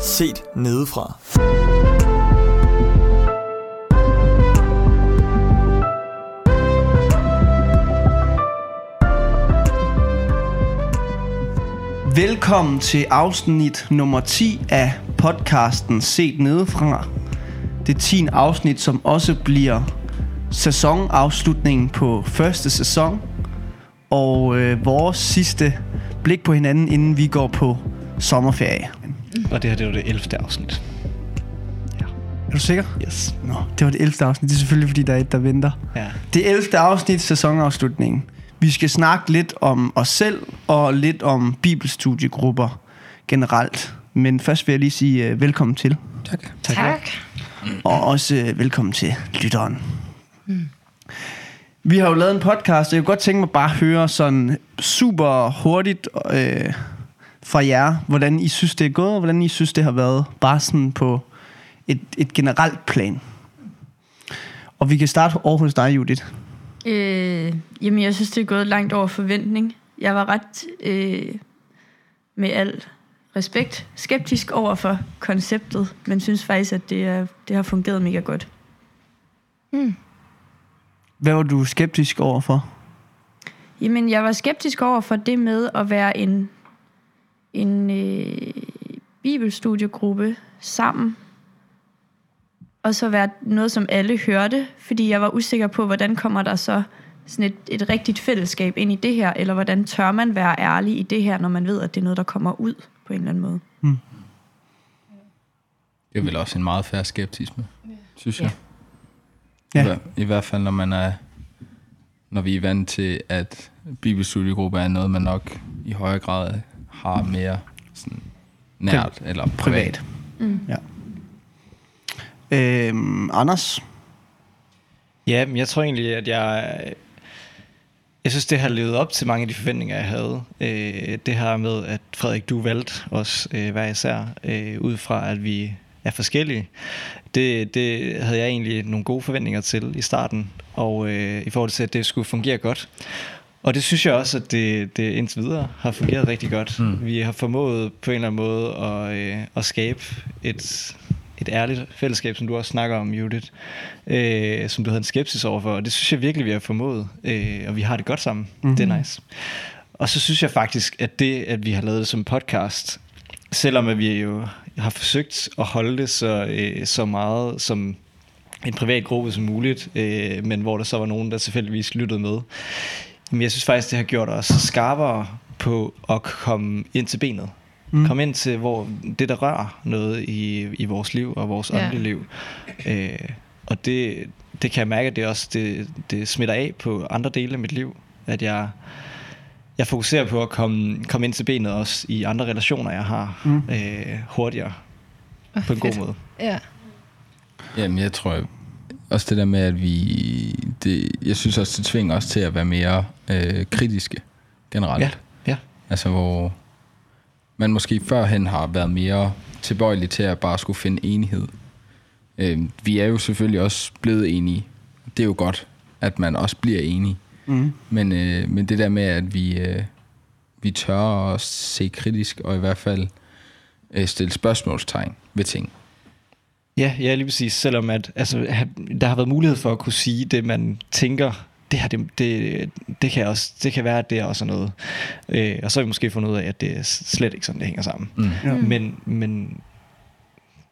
set nedefra. Velkommen til afsnit nummer 10 af podcasten Set Nedefra. Det 10 afsnit, som også bliver sæsonafslutningen på første sæson. Og øh, vores sidste blik på hinanden, inden vi går på sommerferie. Og det her, det var det 11. afsnit. Er du sikker? Yes. Nå, det var det 11. afsnit. Det er selvfølgelig, fordi der er et, der venter. Ja. Det 11. afsnit, sæsonafslutningen. Vi skal snakke lidt om os selv, og lidt om bibelstudiegrupper generelt. Men først vil jeg lige sige uh, velkommen til. Tak. Tak. Og også uh, velkommen til lytteren. Vi har jo lavet en podcast, og jeg kunne godt tænke mig bare at høre sådan super hurtigt øh, fra jer, hvordan I synes, det er gået, og hvordan I synes, det har været. Bare sådan på et, et generelt plan. Og vi kan starte over hos dig, Judith. Øh, jamen, jeg synes, det er gået langt over forventning. Jeg var ret, øh, med al respekt, skeptisk over for konceptet, men synes faktisk, at det, er, det har fungeret mega godt. Hvad var du skeptisk overfor? Jamen, jeg var skeptisk over for det med at være en, en øh, bibelstudiegruppe sammen, og så være noget, som alle hørte, fordi jeg var usikker på, hvordan kommer der så sådan et, et rigtigt fællesskab ind i det her, eller hvordan tør man være ærlig i det her, når man ved, at det er noget, der kommer ud på en eller anden måde. Det er vel også en meget færre skeptisme, synes jeg. Ja. I, hver, I hvert fald, når man er når vi er vant til, at bibelstudiegruppe er noget, man nok i højere grad har mere sådan nært eller privat. Privat. Mm. Ja. Øhm, Anders? Ja, men jeg tror egentlig, at jeg... Jeg synes, det har levet op til mange af de forventninger, jeg havde. Øh, det her med, at Frederik, du valgte os øh, hver især, øh, ud fra, at vi er forskellige. Det, det havde jeg egentlig nogle gode forventninger til i starten, og øh, i forhold til, at det skulle fungere godt. Og det synes jeg også, at det, det indtil videre har fungeret rigtig godt. Mm. Vi har formået på en eller anden måde at, øh, at skabe et, et ærligt fællesskab, som du også snakker om, Judith, øh, som du havde en skepsis overfor, og det synes jeg virkelig, vi har formået, øh, og vi har det godt sammen. Mm-hmm. Det er nice. Og så synes jeg faktisk, at det, at vi har lavet det som podcast, selvom at vi jo har forsøgt at holde det så, øh, så meget som en privat gruppe som muligt, øh, men hvor der så var nogen, der tilfældigvis lyttede med. Men jeg synes faktisk, det har gjort os skarpere på at komme ind til benet. Mm. Komme ind til hvor det, der rører noget i, i vores liv og vores Ja. åndelige liv. Øh, og det, det kan jeg mærke, at det også det, det smitter af på andre dele af mit liv. At jeg, jeg fokuserer på at komme, komme ind til benet også i andre relationer, jeg har mm. øh, hurtigere. Oh, På en god måde. Ja. Jamen, jeg tror også det der med, at vi... Det, jeg synes også, det tvinger os til at være mere øh, kritiske generelt. Ja, ja. Altså, hvor man måske førhen har været mere tilbøjelig til at bare skulle finde enighed. Øh, vi er jo selvfølgelig også blevet enige. Det er jo godt, at man også bliver enige. Mm. Men, øh, men det der med, at vi, øh, vi tør at se kritisk, og i hvert fald øh, stille spørgsmålstegn ved ting. Ja, ja, lige præcis. Selvom at, altså, der har været mulighed for at kunne sige det, man tænker, det her, det, det, det, kan, også, det kan være, at det er også noget. Øh, og så har vi måske fundet ud af, at det er slet ikke sådan, det hænger sammen. Mm. Ja. Men, men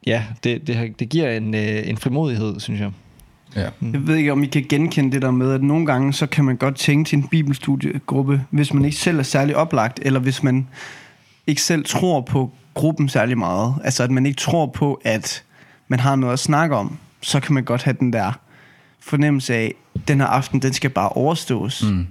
ja, det, det, har- det giver en, øh, en frimodighed, synes jeg. Ja. Jeg ved ikke, om I kan genkende det der med, at nogle gange, så kan man godt tænke til en bibelstudiegruppe, hvis man ikke selv er særlig oplagt, eller hvis man ikke selv tror på gruppen særlig meget. Altså, at man ikke tror på, at man har noget at snakke om, så kan man godt have den der fornemmelse af, den her aften, den skal bare overstås. Mm.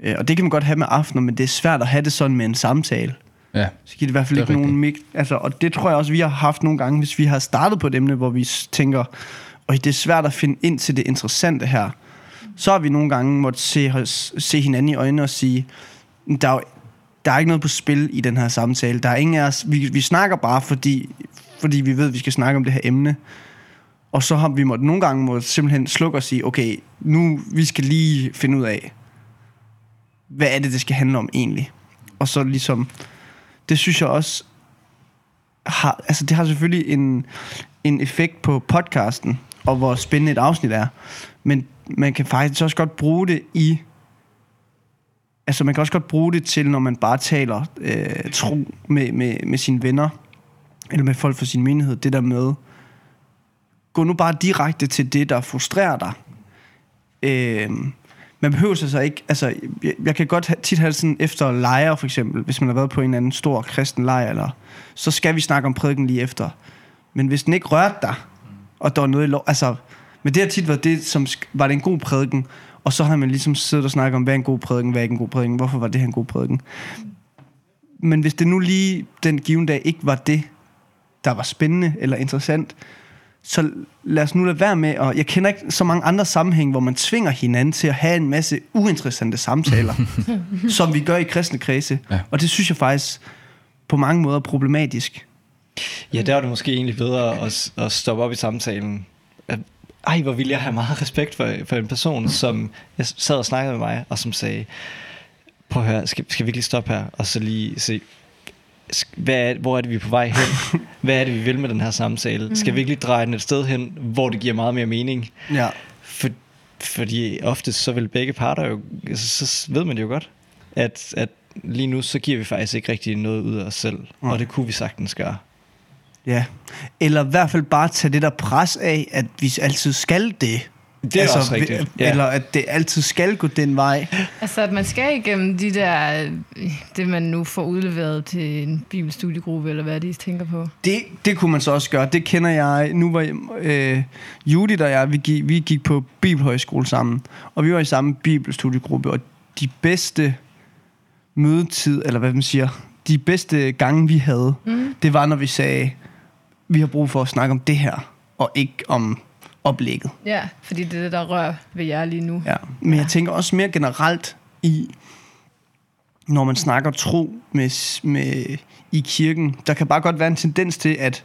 Øh, Og det kan man godt have med aftener, men det er svært at have det sådan med en samtale. Ja. Så giver det i hvert fald ikke nogen mix. Altså, og det tror jeg også, vi har haft nogle gange, hvis vi har startet på et emne, hvor vi tænker, og det er svært at finde ind til det interessante her. Så har vi nogle gange måtte se, se hinanden i øjnene og sige, der er, jo, der er ikke noget på spil i den her samtale. Der er ingen af os, vi, vi snakker bare, fordi, fordi vi ved, at vi skal snakke om det her emne. Og så har vi måtte, nogle gange måtte simpelthen slukke og sige, okay, nu vi skal lige finde ud af, hvad er det, det skal handle om egentlig. Og så ligesom, det synes jeg også, har, altså det har selvfølgelig en, en effekt på podcasten, og hvor spændende et afsnit er. Men man kan faktisk også godt bruge det i altså man kan også godt bruge det til, når man bare taler øh, tro med, med, med sine venner, eller med folk fra sin menighed, det der med, gå nu bare direkte til det, der frustrerer dig. Øh, man behøver sig så ikke, altså jeg, jeg kan godt tit have sådan efter lejre for eksempel, hvis man har været på en eller anden stor kristen lejr, eller, så skal vi snakke om prædiken lige efter. Men hvis den ikke rørte dig, og der var noget i lov, altså, men det har tit været det, som var det en god prædiken, og så har man ligesom siddet og snakket om, hvad er en god prædiken, hvad er ikke en god prædiken, hvorfor var det her en god prædiken. Men hvis det nu lige den given dag ikke var det, der var spændende eller interessant, så lad os nu lade være med, og jeg kender ikke så mange andre sammenhæng, hvor man tvinger hinanden til at have en masse uinteressante samtaler, som vi gør i kristne kredse. Ja. Og det synes jeg faktisk på mange måder er problematisk. Ja, der var det måske egentlig bedre at, at stoppe op i samtalen. At, ej, hvor ville jeg have meget respekt for, for en person, som jeg sad og snakkede med mig, og som sagde, prøv at høre, skal, skal vi ikke lige stoppe her, og så lige se, hvad er, hvor er det, vi er på vej hen? Hvad er det, vi vil med den her samtale? Skal vi ikke lige dreje den et sted hen, hvor det giver meget mere mening? Ja. For, fordi ofte så vil begge parter jo, altså, så ved man det jo godt, at, at lige nu så giver vi faktisk ikke rigtig noget ud af os selv, Nej. og det kunne vi sagtens gøre. Ja. Eller i hvert fald bare tage det der pres af, at vi altid skal det. Det er også rigtigt, ja. Eller at det altid skal gå den vej. Altså, at man skal igennem de der, det man nu får udleveret til en bibelstudiegruppe, eller hvad det I tænker på. Det, det kunne man så også gøre. Det kender jeg. Nu var øh, Judith og jeg, vi gik, vi gik på bibelhøjskole sammen. Og vi var i samme bibelstudiegruppe. Og de bedste mødetid, eller hvad man siger, de bedste gange vi havde, mm. det var når vi sagde, vi har brug for at snakke om det her, og ikke om oplægget. Ja, fordi det er det, der rører ved jer lige nu. Ja. Men jeg tænker også mere generelt i, når man snakker tro med, med, i kirken, der kan bare godt være en tendens til, at,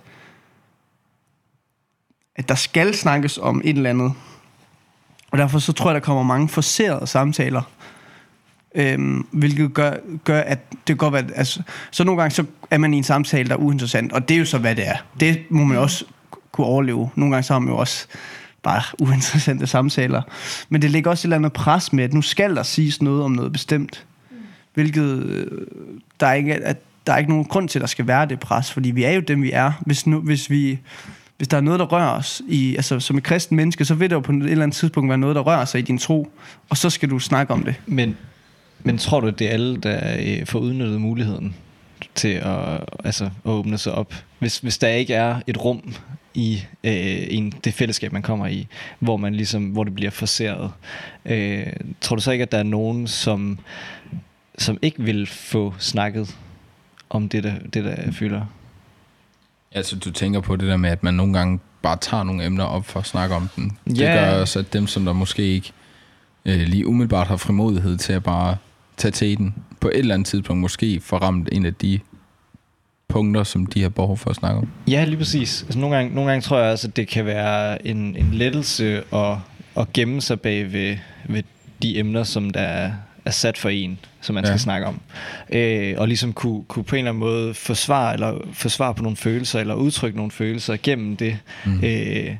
at der skal snakkes om et eller andet. Og derfor så tror jeg, der kommer mange forserede samtaler. Øhm, hvilket gør, gør, at det godt være, altså, så nogle gange så er man i en samtale, der er uinteressant, og det er jo så, hvad det er. Det må man også kunne overleve. Nogle gange så har man jo også bare uinteressante samtaler. Men det ligger også et eller andet pres med, at nu skal der siges noget om noget bestemt. Hvilket øh, der er ikke, at der er ikke nogen grund til, at der skal være det pres, fordi vi er jo dem, vi er. Hvis, nu, hvis, vi, hvis der er noget, der rører os, i, altså som et kristen menneske, så vil der jo på et eller andet tidspunkt være noget, der rører sig i din tro, og så skal du snakke om det. Men, men tror du, at det er alle, der øh, får udnyttet muligheden til at, altså, at åbne sig op? Hvis, hvis der ikke er et rum i øh, en, det fællesskab, man kommer i, hvor, man ligesom, hvor det bliver forseret, øh, tror du så ikke, at der er nogen, som, som ikke vil få snakket om det, der, det, der fylder? Altså, du tænker på det der med, at man nogle gange bare tager nogle emner op for at snakke om dem. Det Ja. gør også, at dem, som der måske ikke øh, lige umiddelbart har frimodighed til at bare tage til den, på et eller andet tidspunkt måske får ramt en af de punkter, som de har behov for at snakke om. Ja, lige præcis. Altså, nogle, gange, nogle gange tror jeg også, at det kan være en, en lettelse at, at gemme sig bag ved, ved de emner, som der er, er sat for en, som man Ja. skal snakke om. Øh, og ligesom kunne, kunne på en eller anden måde forsvare, eller forsvare på nogle følelser, eller udtrykke nogle følelser gennem det. Mm. Øh,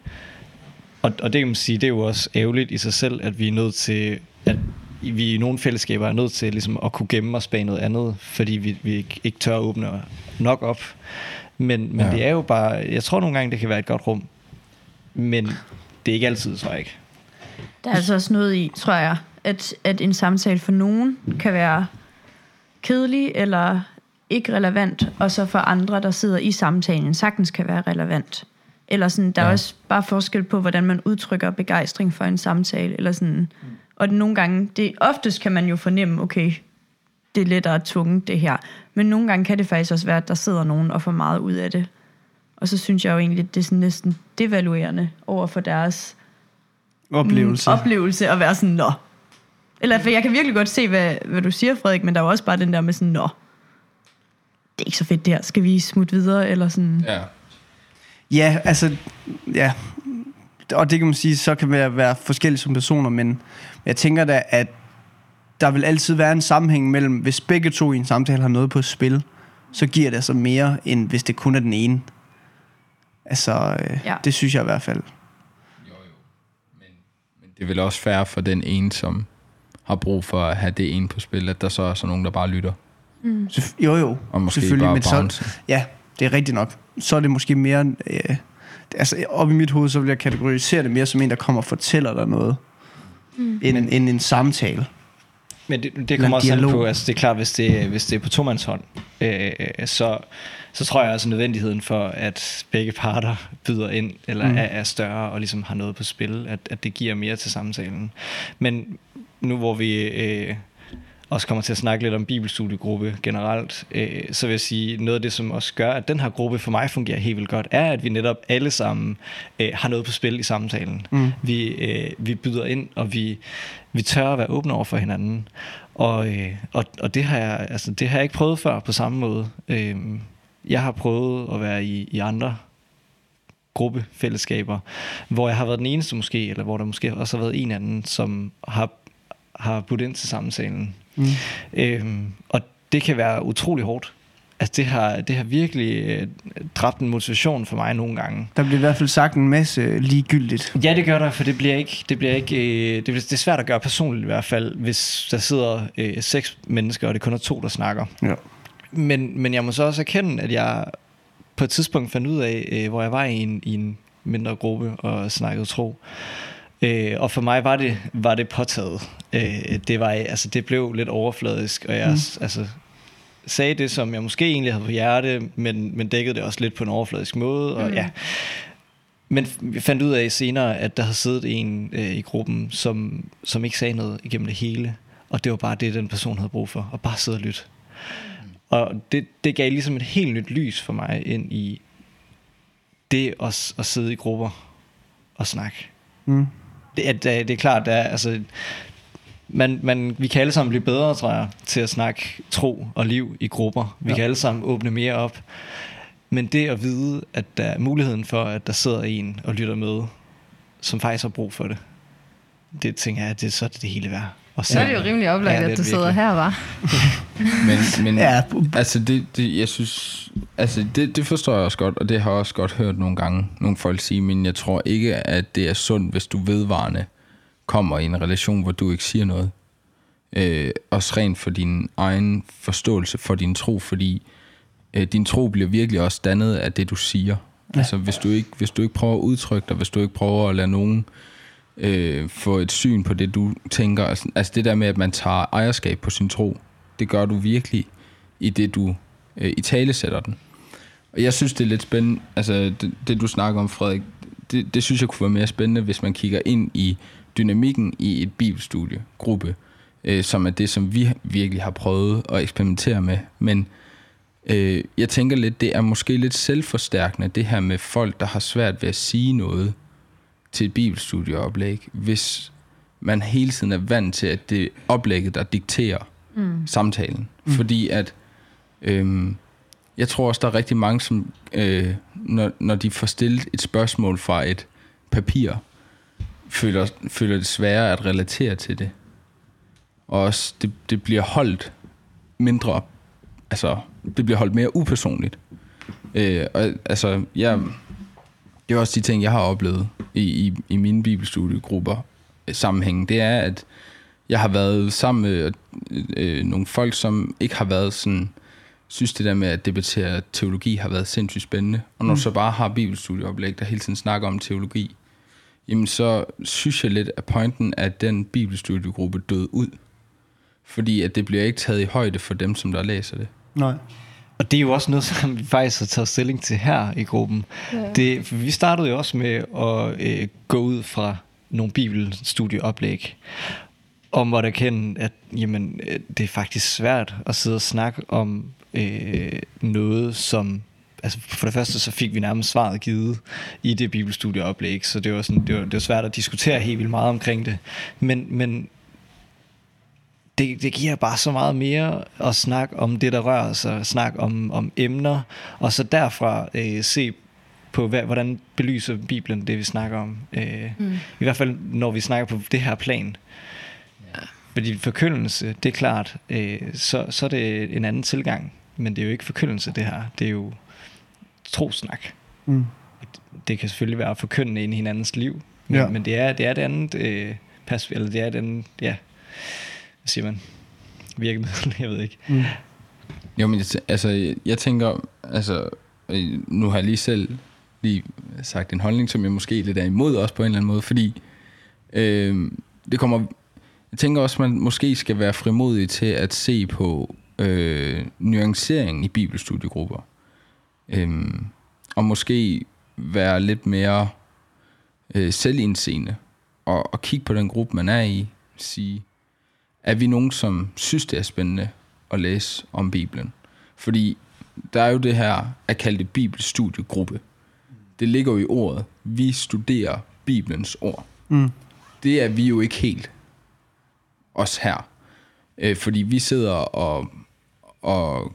og, og det kan man sige, det er jo også ærgerligt i sig selv, at vi er nødt til, at vi i nogle fællesskaber er nødt til ligesom, at kunne gemme os bag noget andet, fordi vi, vi ikke, ikke tør åbne nok op. Men, men Ja. det er jo bare, jeg tror nogle gange, det kan være et godt rum. Men det er ikke altid, tror jeg ikke. Der er altså også noget i, tror jeg, at, at en samtale for nogen kan være kedelig eller ikke relevant, og så for andre, der sidder i samtalen, sagtens kan være relevant. Eller sådan, der ja. er også bare forskel på, hvordan man udtrykker begejstring for en samtale. Eller sådan. Og nogle gange, det, oftest kan man jo fornemme, okay, det er lettere tvunget det her. Men nogle gange kan det faktisk også være, at der sidder nogen og får meget ud af det. Og så synes jeg jo egentlig, at det er sådan næsten devaluerende over for deres Oplevelse. Mm, oplevelse at være sådan, nå. Eller for jeg kan virkelig godt se, hvad, hvad du siger, Frederik, men der er jo også bare den der med sådan, nå. Det er ikke så fedt det her. Skal vi smutte videre? Eller sådan. Ja. Ja, altså, ja. Og det kan man sige, så kan være, være forskellige som personer, men jeg tænker da, at der vil altid være en sammenhæng mellem, hvis begge to i en samtale har noget på spil, så giver det altså mere, end hvis det kun er den ene. Altså, øh, Ja. det synes jeg i hvert fald. Men det er vel også fair for den ene, som har brug for at have det ene på spil, at der så er så nogen, der bare lytter. Selvf- jo, jo. Og måske Selvfølgelig, bare men så-. Ja, det er rigtigt nok. Så er det måske mere... Øh, altså, op i mit hoved, så vil jeg kategorisere det mere som en, der kommer og fortæller dig noget, mm. end, end en samtale. Men det, det kommer også an dialog. på, altså det er klart, hvis det, hvis det er på tomandshånd, øh, så, så tror jeg også, at nødvendigheden for, at begge parter byder ind, eller mm. er, er større, og ligesom har noget på spil, at, at det giver mere til samtalen. Men nu hvor vi øh, også kommer til at snakke lidt om bibelstudiegruppe generelt, øh, så vil jeg sige, noget af det, som også gør, at den her gruppe for mig fungerer helt vildt godt, er, at vi netop alle sammen øh, har noget på spil i samtalen. Mm. Vi, øh, vi byder ind, og vi, vi tør at være åbne over for hinanden. Og, øh, og, og det, har jeg, altså, det har jeg ikke prøvet før på samme måde. Øh, jeg har prøvet at være i, i andre gruppefællesskaber, hvor jeg har været den eneste måske, eller hvor der måske også har været en anden, som har, har budt ind til samtalen. Mm. Øhm, og det kan være utrolig hårdt. Altså det har, det har virkelig øh, dræbt en motivation for mig nogle gange. Der bliver i hvert fald sagt en masse ligegyldigt. Ja, det gør der, for det bliver ikke, det bliver ikke, øh, det, bliver, det er svært at gøre personligt i hvert fald, hvis der sidder øh, seks mennesker, og det kun er to, der snakker. Ja. Men, men jeg må så også erkende, at jeg på et tidspunkt fandt ud af, øh, hvor jeg var i en, i en mindre gruppe og snakkede tro. Øh, og for mig var det, var det påtaget. Øh, det, var, altså, det blev lidt overfladisk, og jeg mm. altså, sagde det, som jeg måske egentlig havde på hjerte, men, men dækkede det også lidt på en overfladisk måde. Og, Mm. ja. Men vi fandt ud af senere, at der havde siddet en øh, i gruppen, som, som ikke sagde noget igennem det hele. Og det var bare det, den person havde brug for. At bare sidde og lytte. Og det, det gav ligesom et helt nyt lys for mig ind i det at, at sidde i grupper og snakke. Mm. Det, er, det, er- det klart, der er, altså, man, man, vi kan alle sammen blive bedre, tror jeg, til at snakke tro og liv i grupper. Vi Ja. kan alle sammen åbne mere op. Men det at vide, at der er muligheden for, at der sidder en og lytter med, som faktisk har brug for det, det tænker jeg, det, så er det det hele værd. Og Så er det jo rimelig oplagt, Ja, at du det sidder virkelig. her, var. Men, men Ja, altså det, det, jeg synes, altså det, det forstår jeg også godt, og det har jeg også godt hørt nogle gange, nogle folk sige, men jeg tror ikke, at det er sundt, hvis du vedvarende kommer i en relation, hvor du ikke siger noget. Øh, også rent for din egen forståelse for din tro, fordi øh, din tro bliver virkelig også dannet af det, du siger. Ja. Altså hvis du, ikke, hvis du ikke prøver at udtrykke dig, hvis du ikke prøver at lade nogen øh, Øh, få et syn på det, du tænker. Altså, altså det der med, at man tager ejerskab på sin tro, det gør du virkelig i det, du øh, i tale sætter den. Og jeg synes, det er lidt spændende, altså det, det du snakker om, Frederik, det, det synes jeg kunne være mere spændende, hvis man kigger ind i dynamikken i et bibelstudiegruppe, øh, som er det, som vi virkelig har prøvet at eksperimentere med. Men øh, jeg tænker lidt, det er måske lidt selvforstærkende, det her med folk, der har svært ved at sige noget til et bibelstudieoplæg, hvis man hele tiden er vant til, at det er oplægget, der dikterer mm. samtalen. Mm. Fordi at, øhm, jeg tror også, der er rigtig mange, som, øh, når, når de får stillet et spørgsmål fra et papir, føler, føler det sværere at relatere til det. Og også, det, det bliver holdt mindre, altså, det bliver holdt mere upersonligt. Øh, og, altså, jeg, det er også de ting, jeg har oplevet i, i, i mine bibelstudiegrupper øh, sammenhængen. Det er, at jeg har været sammen med øh, nogle folk, som ikke har været sådan, synes det der med at debattere teologi har været sindssygt spændende. Og når mm. så bare har bibelstudieoplæg, der hele tiden snakker om teologi, jamen så synes jeg lidt, at pointen af den bibelstudiegruppe døde ud. Fordi at det bliver ikke taget i højde for dem, som der læser det. Nej. Og det er jo også noget, som vi faktisk har taget stilling til her i gruppen. Ja. Det, for vi startede jo også med at øh, gå ud fra nogle bibelstudieoplæg, og måtte erkende, at jamen, øh, det er faktisk svært at sidde og snakke om øh, noget, som... Altså for det første, så fik vi nærmest svaret givet i det bibelstudieoplæg, så det var, sådan, det var, det var svært at diskutere helt vildt meget omkring det. Men, men det, det giver bare så meget mere at snakke om det, der rører sig, snakke om, om emner, og så derfra øh, se på, hvad, hvordan belyser Bibelen det, vi snakker om. Øh, mm. I hvert fald, når vi snakker på det her plan. Ja. Fordi forkyndelse, det er klart, øh, så, så er det en anden tilgang men det er jo ikke forkyndelse, det her. Det er jo trosnak. Mm. Det kan selvfølgelig være forkyndende ind i hinandens liv, men, Ja. men det, er, det er et andet øh, pers- eller det er et andet, ja, hvad siger man, virkemiddel, jeg ved ikke. Mm. Jo, men altså, jeg- tænker, altså, øh, nu har jeg lige selv lige sagt en holdning, som jeg måske lidt er imod også på en eller anden måde, fordi øh, det kommer, jeg tænker også, man måske skal være frimodig til at se på øh, nuanceringen i bibelstudiegrupper. Øh, og måske være lidt mere øh, selvindseende og, og kigge på den gruppe, man er i, sige, er vi nogen, som synes, det er spændende at læse om Bibelen? Fordi der er jo det her at kalde det bibelstudiegruppe. Det ligger jo i ordet. Vi studerer Bibelens ord. Mm. Det er vi jo ikke helt. Os her. Øh, fordi vi sidder og, og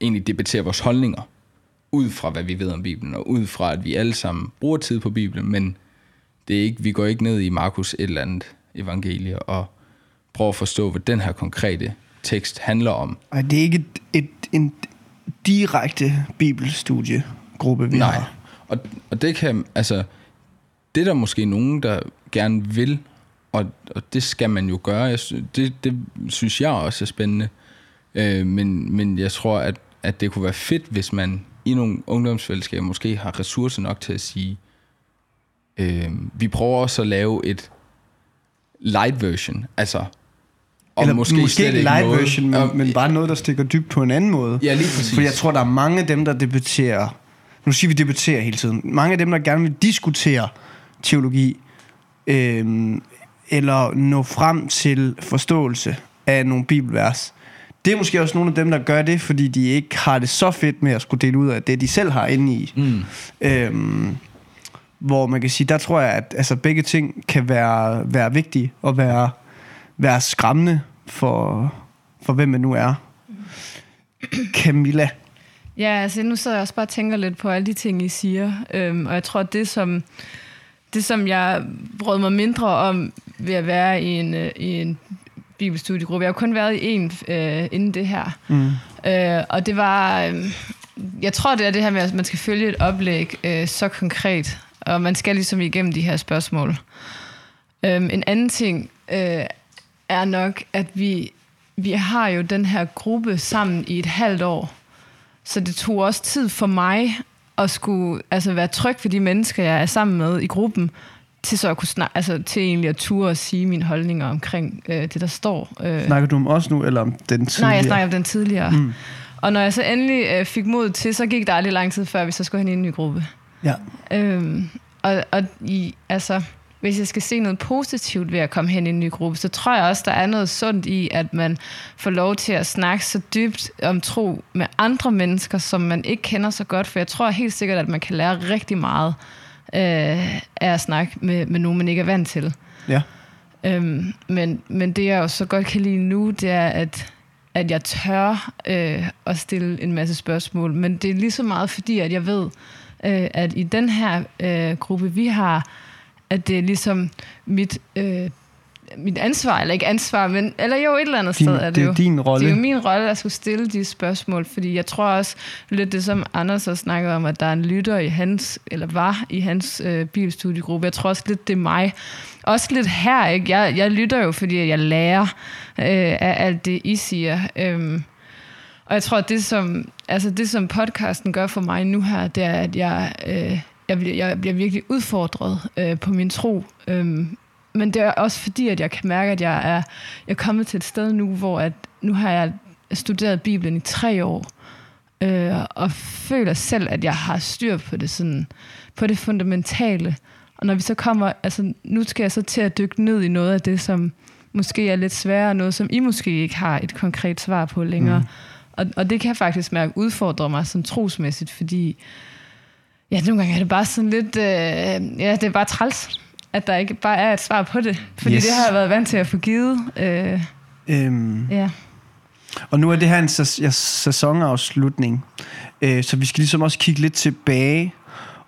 egentlig debatterer vores holdninger ud fra, hvad vi ved om Bibelen, og ud fra, at vi alle sammen bruger tid på Bibelen, men det er ikke, vi går ikke ned i Markus et eller andet evangelie og prøver at forstå, hvad den her konkrete tekst handler om. Ej, det er ikke et, et, en direkte bibelstudiegruppe, vi Nej. har. Og, og det kan, altså, det er der måske nogen, der gerne vil, og, og det skal man jo gøre. Jeg, det, det synes jeg også er spændende. Øh, men, men jeg tror, at, at det kunne være fedt, hvis man i nogle ungdomsfællesskaber måske har ressourcer nok til at sige, øh, vi prøver også at lave et light version, altså og Eller måske, måske slet live noget- version, men, Ja, men bare noget, der stikker dybt på en anden måde. Ja, lige præcis. For jeg tror, der er mange af dem, der debatterer... Nu siger vi debatterer hele tiden. Mange af dem, der gerne vil diskutere teologi, øhm, eller nå frem til forståelse af nogle bibelvers, det er måske også nogle af dem, der gør det, fordi de ikke har det så fedt med at skulle dele ud af det, de selv har inde i. Mm. Øhm, hvor man kan sige, der tror jeg, at altså, begge ting kan være, være vigtige og være, være skræmmende for, for hvem man nu er. Camilla. Ja, altså nu sidder jeg også bare og tænker lidt på alle de ting, I siger. Øhm, og jeg tror, at det som, det, som jeg brød mig mindre om ved at være i en, øh, i en bibelstudiegruppe, jeg har kun været i en øh, inden det her. Mm. Øh, og det var... Øh, jeg tror, det er det her med, at man skal følge et oplæg øh, så konkret, og man skal ligesom igennem de her spørgsmål. Øhm, en anden ting øh, er nok, at vi, vi har jo den her gruppe sammen i et halvt år, så det tog også tid for mig at skulle altså være tryg for de mennesker, jeg er sammen med i gruppen, til så at kunne snak, altså til egentlig at ture og sige mine holdninger omkring øh, det, der står. Øh, Snakker du om os nu, eller om den tidligere? Nej, jeg snakker om den tidligere. Mm. Og når jeg så endelig øh, fik mod til, så gik der aldrig lang tid før, vi så skulle hen i en ny gruppe. Ja. Øhm, og og i, altså, hvis jeg skal se noget positivt ved at komme hen i en ny gruppe, så tror jeg også, der er noget sundt i, at man får lov til at snakke så dybt om tro med andre mennesker, som man ikke kender så godt. For jeg tror helt sikkert, at man kan lære rigtig meget øh, af at snakke med, med nogen, man ikke er vant til. Ja. Øhm, men, men det, jeg jo så godt kan lide nu, det er, at, at jeg tør øh, at stille en masse spørgsmål. Men det er lige så meget fordi, at jeg ved, øh, at i den her øh, gruppe, vi har, at det er ligesom mit, øh, mit ansvar, eller ikke ansvar, men, eller jo, et eller andet Din, sted er det, det jo. er din rolle. Det er jo min rolle at skulle stille de spørgsmål, fordi jeg tror også lidt det, som Anders har snakket om, at der er en lytter i hans, eller var i hans øh, bilstudiegruppe. Jeg tror også lidt, det er mig. Også lidt her, ikke? Jeg, jeg lytter jo, fordi jeg lærer øh, af alt det, I siger. Øhm, og jeg tror, at det som, altså det, som podcasten gør for mig nu her, det er, at jeg, øh, jeg, bliver, jeg bliver virkelig udfordret øh, på min tro. Øhm, men det er også fordi, at jeg kan mærke, at jeg er, jeg er kommet til et sted nu, hvor at, nu har jeg studeret Bibelen i tre år, øh, og føler selv, at jeg har styr på det, sådan, på det fundamentale. Og når vi så kommer, altså nu skal jeg så til at dykke ned i noget af det, som måske er lidt sværere, noget som I måske ikke har et konkret svar på længere. Mm. Og, og det kan jeg faktisk mærke udfordrer mig sådan trosmæssigt, fordi ja, nogle gange er det bare sådan lidt, øh, ja, det er bare træls, at der ikke bare er et svar på det. Fordi Yes. det har jeg været vant til at få givet. Øh, Øhm, ja. og nu er det her en sæsonafslutning, øh, så vi skal ligesom også kigge lidt tilbage.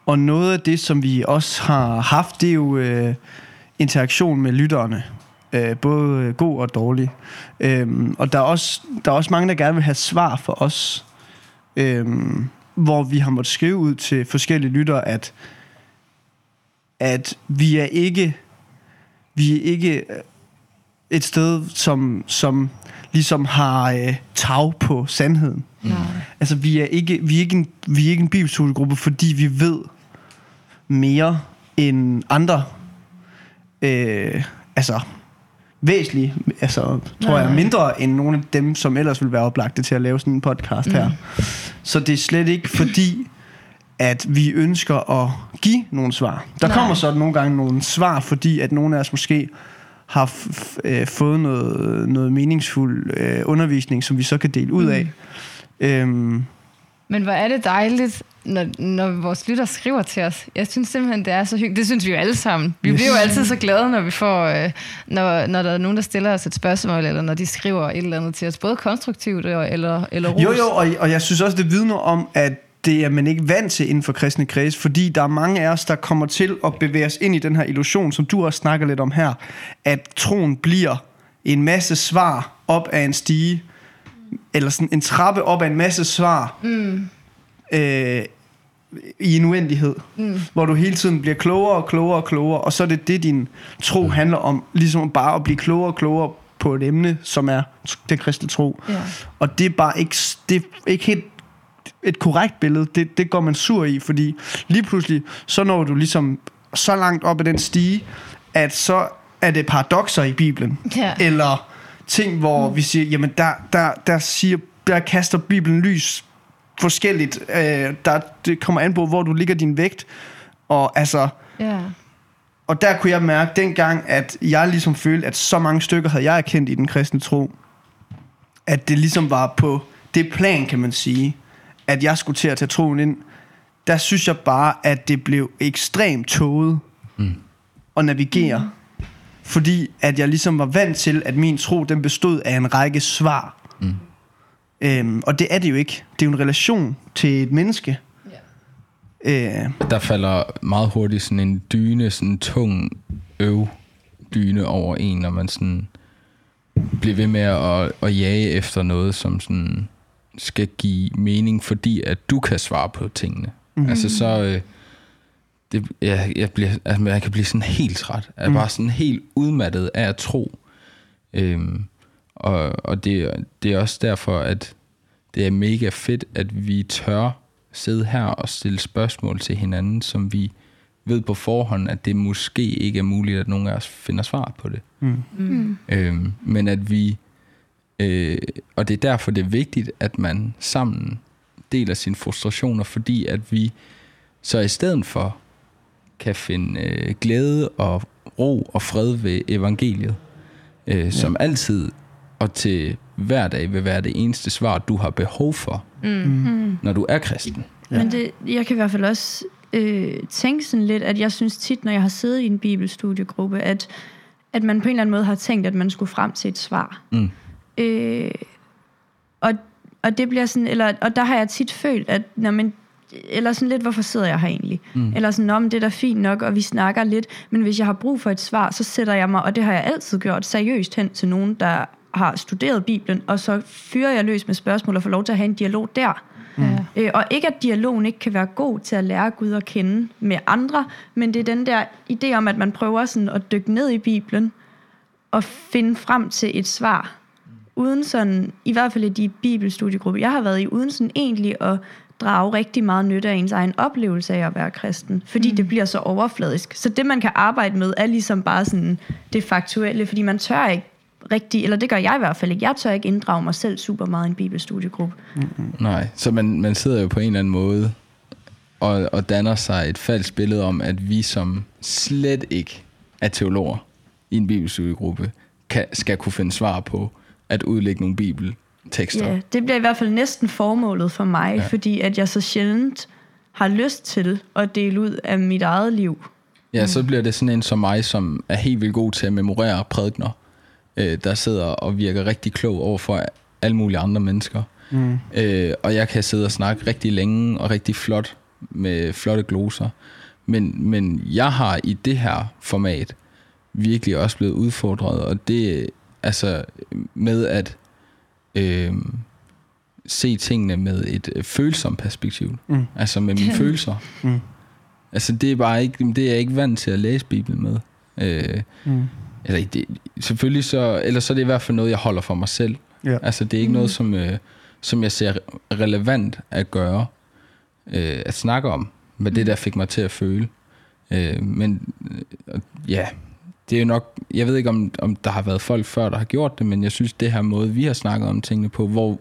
Og noget af det, som vi også har haft, det er jo øh, interaktion med lytterne. øh, både god og dårlig. Øhm, og der er, også, der er også mange, der gerne vil have svar for os, øhm, hvor vi har måttet skrive ud til forskellige lyttere, at, at vi er ikke vi er ikke øh, et sted, som, som ligesom har øh, tag på sandheden. Nej. Altså, vi er ikke, vi er ikke en, vi er ikke en bibelstudiegruppe, fordi vi ved mere end andre. Øh, altså, væsentligt, altså, tror jeg, Nej. mindre end nogle af dem, som ellers ville være oplagte til at lave sådan en podcast her. Så det er slet ikke fordi, at vi ønsker at give nogle svar. Der Nej. kommer så nogle gange nogle svar, fordi at nogle af os måske har f- øh, fået noget, noget meningsfuld øh, undervisning, som vi så kan dele ud af. Øhm, Men hvor er det dejligt, når, når vores lytter skriver til os. Jeg synes simpelthen, det er så hyggeligt. Det synes vi jo alle sammen. Vi Yes. bliver jo altid så glade, når vi får, øh, når, når der er nogen, der stiller os et spørgsmål, eller når de skriver et eller andet til os, både konstruktivt eller, eller ros. Jo, jo, og, og jeg synes også, det vidner om, at det er man ikke vant til inden for kristne kreds, fordi der er mange af os, der kommer til at bevæge os ind i den her illusion, som du også snakker lidt om her, at troen bliver en masse svar op af en stige, eller sådan en trappe op af en masse svar, mm. øh, i en uendelighed, mm. hvor du hele tiden bliver klogere og klogere og klogere, og så er det det, din tro handler om, ligesom bare at blive klogere og klogere på et emne, som er den kristne tro. Ja. Og det er bare ikke, det er ikke helt et korrekt billede. Det, det går man sur i, fordi lige pludselig, så når du ligesom så langt op ad den stige, at så er det paradoxer i Bibelen. Ja. Eller ting, hvor vi siger, jamen der, der, der, siger, der kaster Bibelen lys forskelligt. Øh, der, det kommer an på, hvor du ligger din vægt. Og altså, Ja. og der kunne jeg mærke dengang, at jeg ligesom følte, at så mange stykker havde jeg erkendt i den kristne tro, at det ligesom var på det plan, kan man sige, at jeg skulle til at tage troen ind. Der synes jeg bare, at det blev ekstremt tåget mm. at navigere. Mm. Fordi at jeg ligesom var vant til, at min tro, den bestod af en række svar. Mm. Øhm, og det er det jo ikke. Det er jo en relation til et menneske. Ja. Øh, Der falder meget hurtigt sådan en dyne, sådan en tung øv dyne over en, når man sådan bliver ved med at, at jage efter noget, som sådan skal give mening, fordi at du kan svare på tingene. Mm. Altså så... Øh, det, jeg, jeg, bliver, altså, jeg kan blive sådan helt træt. Jeg er bare sådan helt udmattet af at tro. Øhm, og og det, det er også derfor, at det er mega fedt, at vi tør sidde her og stille spørgsmål til hinanden, som vi ved på forhånd, at det måske ikke er muligt, at nogen af os finder svar på det. Mm. Øhm, men at vi, øh, og det er derfor, det er vigtigt, at man sammen deler sine frustrationer, fordi at vi så i stedet for kan finde øh, glæde og ro og fred ved evangeliet, øh, som altid og til hver dag vil være det eneste svar, du har behov for, Mm. når du er kristen. Ja. Men det, jeg kan i hvert fald også øh, tænke sådan lidt, at jeg synes tit, når jeg har siddet i en bibelstudiegruppe, at, at man på en eller anden måde har tænkt, at man skulle frem til et svar. Mm. Øh, og, og det bliver sådan, eller, og der har jeg tit følt, at når man, eller sådan lidt, hvorfor sidder jeg her egentlig? Mm. Eller sådan, om det er da fint nok, og vi snakker lidt, men hvis jeg har brug for et svar, så sætter jeg mig, og det har jeg altid gjort, seriøst hen til nogen, der har studeret Bibelen, og så fyrer jeg løs med spørgsmål og får lov til at have en dialog der. Ja. Øh, og ikke at dialogen ikke kan være god til at lære Gud at kende med andre, men det er den der idé om, at man prøver sådan at dykke ned i Bibelen og finde frem til et svar. Uden sådan, i hvert fald i de bibelstudiegrupper, jeg har været i, uden sådan egentlig at drage rigtig meget nytte af ens egen oplevelse af at være kristen, fordi mm. det bliver så overfladisk. Så det, man kan arbejde med, er ligesom bare sådan det faktuelle, fordi man tør ikke rigtig, eller det gør jeg i hvert fald ikke, jeg tør ikke inddrage mig selv super meget i en bibelstudiegruppe. Nej, så man, man sidder jo på en eller anden måde og, og danner sig et falsk billede om, at vi som slet ikke er teologer i en bibelstudiegruppe, kan, skal kunne finde svar på at udlægge nogle bibeltekster. Ja, det bliver i hvert fald næsten formålet for mig, Ja. ja. fordi at jeg så sjældent har lyst til at dele ud af mit eget liv. Ja, så bliver det sådan en som mig, som er helt vildt god til at memorere prædikner, øh, der sidder og virker rigtig klog over for alle mulige andre mennesker. Mm. Øh, og jeg kan sidde og snakke rigtig længe og rigtig flot med flotte gloser. Men, men jeg har i det her format virkelig også blevet udfordret, og det altså med at øh, se tingene med et øh, følsomt perspektiv. Mm. Altså med mine følelser. Mm. Altså det er bare ikke, det er jeg ikke vant til at læse Bibelen med. Øh, Mm. eller det, selvfølgelig så, eller så er det i hvert fald noget, jeg holder for mig selv. Ja. Altså det er ikke noget, som, øh, som jeg ser relevant at gøre, øh, at snakke om, hvad det der fik mig til at føle. Øh, men øh, ja, det er jo nok, jeg ved ikke om, om der har været folk før, der har gjort det, men jeg synes det her måde, vi har snakket om tingene på, hvor,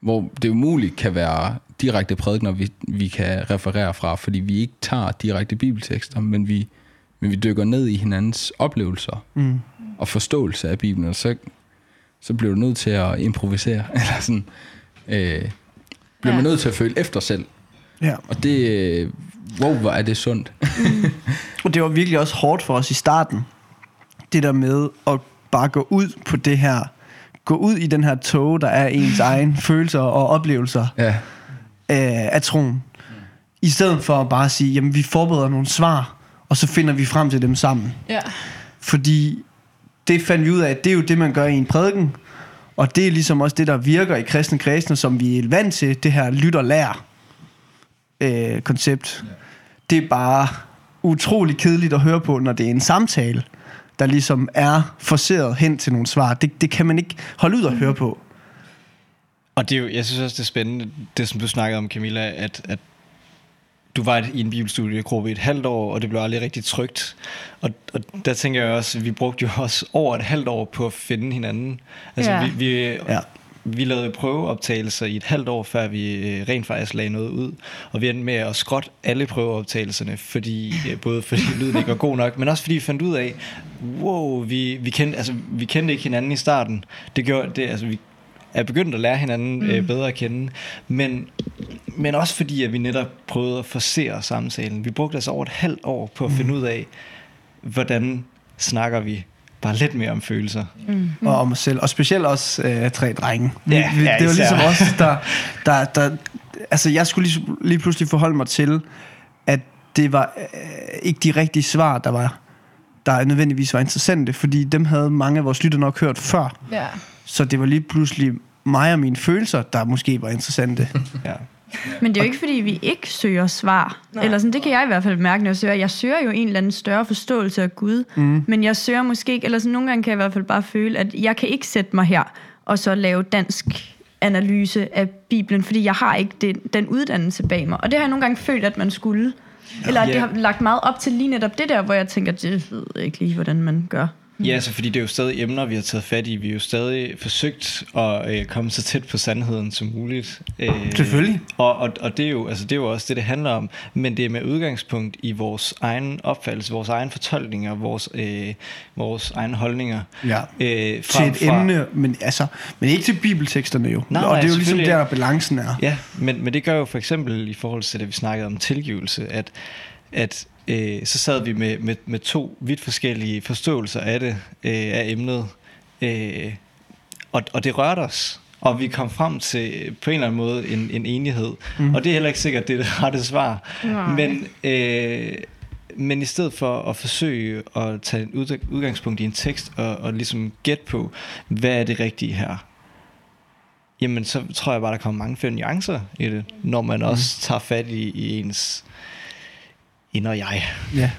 hvor det umuligt kan være direkte prædikener, vi, vi kan referere fra, fordi vi ikke tager direkte bibeltekster, men vi, men vi dykker ned i hinandens oplevelser Mm. og forståelse af Bibelen, og så, så bliver du nødt til at improvisere, eller sådan, øh, bliver man Ja. nødt til at føle efter selv. Ja. Og det, wow, hvor er det sundt. Og det var virkelig også hårdt for os i starten. Det der med at bare gå ud på det her, gå ud i den her tog, der er ens egen følelser og oplevelser Ja, øh, af troen. I stedet for at bare sige, jamen vi forbereder nogle svar, og så finder vi frem til dem sammen. Ja. Fordi det fandt vi ud af, at det er jo det, man gør i en prædiken. Og det er ligesom også det, der virker i kristne kredsene, som vi er vant til, det her lyt og lær øh, koncept. Det er bare utrolig kedeligt at høre på, når det er en samtale, der ligesom er forseret hen til nogle svar. Det, det kan man ikke holde ud at høre på. Og det er jo, jeg synes også, det er spændende, det som du snakkede om, Camilla, at, at du var i en bibelstudiegruppe i et halvt år, og det blev aldrig rigtig trygt. Og, og der tænker jeg også, at vi brugte jo også over et halvt år på at finde hinanden. Altså, Ja. vi, vi, Ja. Vi lavede prøveoptagelser i et halvt år, før vi øh, rent faktisk lagde noget ud. Og vi endte med at skrotte alle prøveoptagelserne, fordi, øh, både fordi lyden ikke var god nok, men også fordi vi fandt ud af, wow, vi, vi, kendte, altså, vi kendte ikke hinanden i starten. Det gjorde, det, altså, vi er begyndt at lære hinanden øh, bedre at kende. Men, men også fordi, at vi netop prøvede at forsere samtalen. Vi brugte altså over et halvt år på at finde ud af, hvordan snakker vi bare lidt mere om følelser. mm. og om os selv. Og specielt også øh, tre drenge. Vi, Ja, vi, ja, det var især. ligesom os, der, der, der... Altså, jeg skulle lige, lige pludselig forholde mig til, at det var øh, ikke de rigtige svar, der var der nødvendigvis var interessante, fordi dem havde mange af vores lytter nok hørt før. Ja. Så det var lige pludselig mig og mine følelser, der måske var interessante. Ja. Men det er jo ikke, fordi vi ikke søger svar. Nej. Eller sådan, det kan jeg i hvert fald mærke, når jeg søger. Jeg søger jo en eller anden større forståelse af Gud. Mm. Men jeg søger måske ikke, eller sådan, nogle gange kan jeg i hvert fald bare føle, at jeg kan ikke sætte mig her og så lave dansk analyse af Bibelen, fordi jeg har ikke den, den uddannelse bag mig. Og det har jeg nogle gange følt, at man skulle. Eller at det Ja. har lagt meget op til lige netop det der, hvor jeg tænker, det ved jeg ikke lige, hvordan man gør. Ja, altså fordi det er jo stadig emner, vi har taget fat i. Vi har jo stadig forsøgt at øh, komme så tæt på sandheden som muligt. Øh, Selvfølgelig. Og, og, og det, er jo, altså, det er jo også det, det handler om. Men det er med udgangspunkt i vores egen opfattelse, vores egen fortolkninger, vores, øh, vores egne holdninger. Ja. Øh, til et emne, men, altså, men ikke til bibelteksterne jo. Nej, og det er jo ligesom der, balancen er. Ja, men, men det gør jo for eksempel i forhold til det, vi snakkede om tilgivelse, at, at øh, så sad vi med, med, med to vidt forskellige forståelser af det, øh, af emnet, øh, og, og det rørte os. Og vi kom frem til på en eller anden måde en, en enighed. Mm. Og det er heller ikke sikkert, det er det rette svar. Nej. Men, øh, men i stedet for at forsøge at tage en ud- udgangspunkt i en tekst og, og ligesom gætte på, hvad er det rigtige her, jamen så tror jeg bare, der kommer mange flere nuancer i det, når man mm. også tager fat i, i ens og jeg. Ja.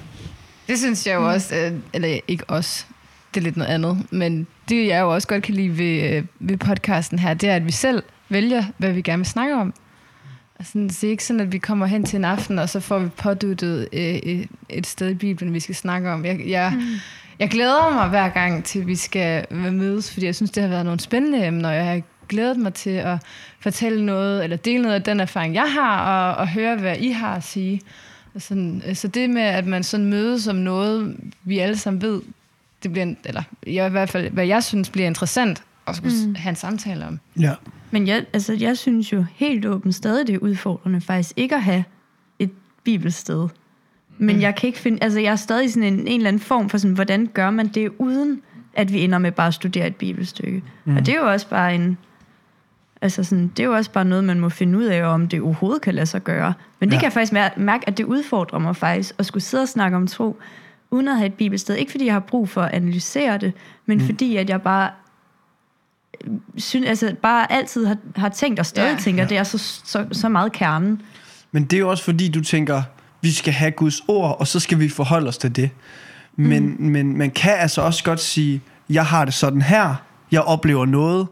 Det synes jeg jo også, øh, eller ikke os, det er lidt noget andet, men det jeg jo også godt kan lide ved, øh, ved podcasten her, det er, at vi selv vælger, hvad vi gerne vil snakke om. Altså, det er ikke sådan, at vi kommer hen til en aften, og så får vi påduttet øh, et, sted i Bibelen, vi skal snakke om. Jeg, jeg, mm. jeg glæder mig hver gang til, vi skal mødes, fordi jeg synes, det har været nogle spændende emner, og jeg har glædet mig til at fortælle noget, eller dele noget af den erfaring, jeg har, og, og høre, hvad I har at sige. Og Sådan, øh, så det med, at man sådan mødes om noget, vi alle sammen ved, det bliver, en- eller jeg, i hvert fald, hvad jeg synes bliver interessant, at skulle mm. have en samtale om. ja. Men jeg, altså, jeg synes jo helt åbent stadig, det er udfordrende faktisk ikke at have et bibelsted. Men mm. jeg kan ikke finde, altså jeg er stadig sådan en, en eller anden form for sådan, hvordan gør man det, uden at vi ender med bare at studere et bibelstykke. Mm. Og det er jo også bare en, altså sådan, det er jo også bare noget, man må finde ud af, om det overhovedet kan lade sig gøre. Men det Ja. kan jeg faktisk mær- mærke, at det udfordrer mig faktisk, at skulle sidde og snakke om tro, uden at have et bibelsted. Ikke fordi jeg har brug for at analysere det, men mm. fordi at jeg bare synes, altså bare altid har, har tænkt og stadig ja. tænker, ja. det er så, så, så meget kernen. Men det er jo også fordi, du tænker, vi skal have Guds ord, og så skal vi forholde os til det. Men, mm. men man kan altså også godt sige, jeg har det sådan her, jeg oplever noget.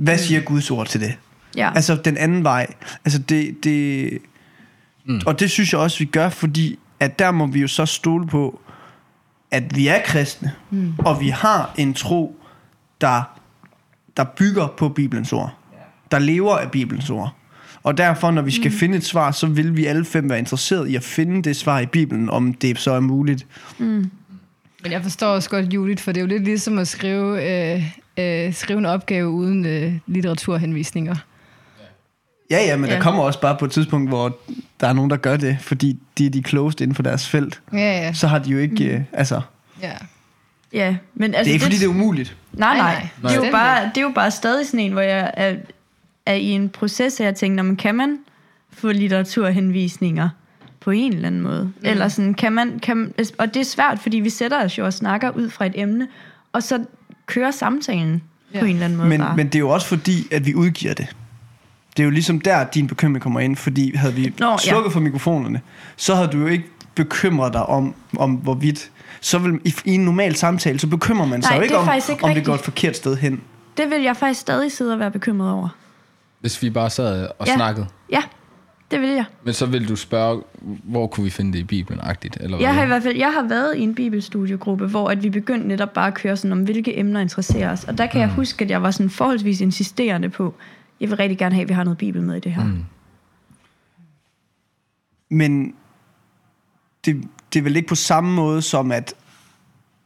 Hvad siger Guds ord til det? Ja. Altså den anden vej. Altså det, det mm. Og det synes jeg også, vi gør, fordi at der må vi jo så stole på, at vi er kristne, mm. og vi har en tro, der, der bygger på Bibelens ord. Der lever af Bibelens ord. Og derfor, når vi skal mm. finde et svar, så vil vi alle fem være interesseret i at finde det svar i Bibelen, om det så er muligt. Men jeg forstår også godt Judith, for det er jo lidt ligesom at skrive, øh, øh, skrive en opgave uden øh, litteraturhenvisninger. Ja, ja, men ja. Der kommer også bare på et tidspunkt, hvor der er nogen, der gør det, fordi de er de closed inden for deres felt. Ja, ja. Så har de jo ikke, mm. øh, altså, ja. ja men det altså, er ikke fordi, det er umuligt. Nej, Nej, nej. nej. Det, er jo bare, det er jo bare stadig sådan en, hvor jeg er, er i en proces, at jeg tænker, "Nå, men kan man få litteraturhenvisninger på en eller anden måde? Mm. Eller sådan, kan man, kan, og det er svært, fordi vi sætter os jo og snakker ud fra et emne, og så kører samtalen ja. Ja. på en eller anden måde Men, bare. men det er jo også fordi, at vi udgiver det. Det er jo ligesom der, din bekymring kommer ind, fordi havde vi Nå, ja. slukket for mikrofonerne, så havde du jo ikke bekymret dig om, om hvorvidt... Så vil, i, i en normal samtale, så bekymrer man sig Nej, jo det ikke om, ikke om vi rigtigt. går et forkert sted hen. Det vil jeg faktisk stadig sidde og være bekymret over. Hvis vi bare sad og Ja. snakkede. Ja, det vil jeg. Men så vil du spørge, hvor kunne vi finde det i Bibelen-agtigt? Eller hvad? Jeg har i hvert fald jeg har været i en bibelstudiegruppe, hvor at vi begyndte netop bare at køre sådan om, hvilke emner interesserer os. Og der kan mm. jeg huske, at jeg var sådan forholdsvis insisterende på, jeg vil rigtig gerne have, at vi har noget bibel med i det her. Mm. Men det, det er vel ikke på samme måde som, at,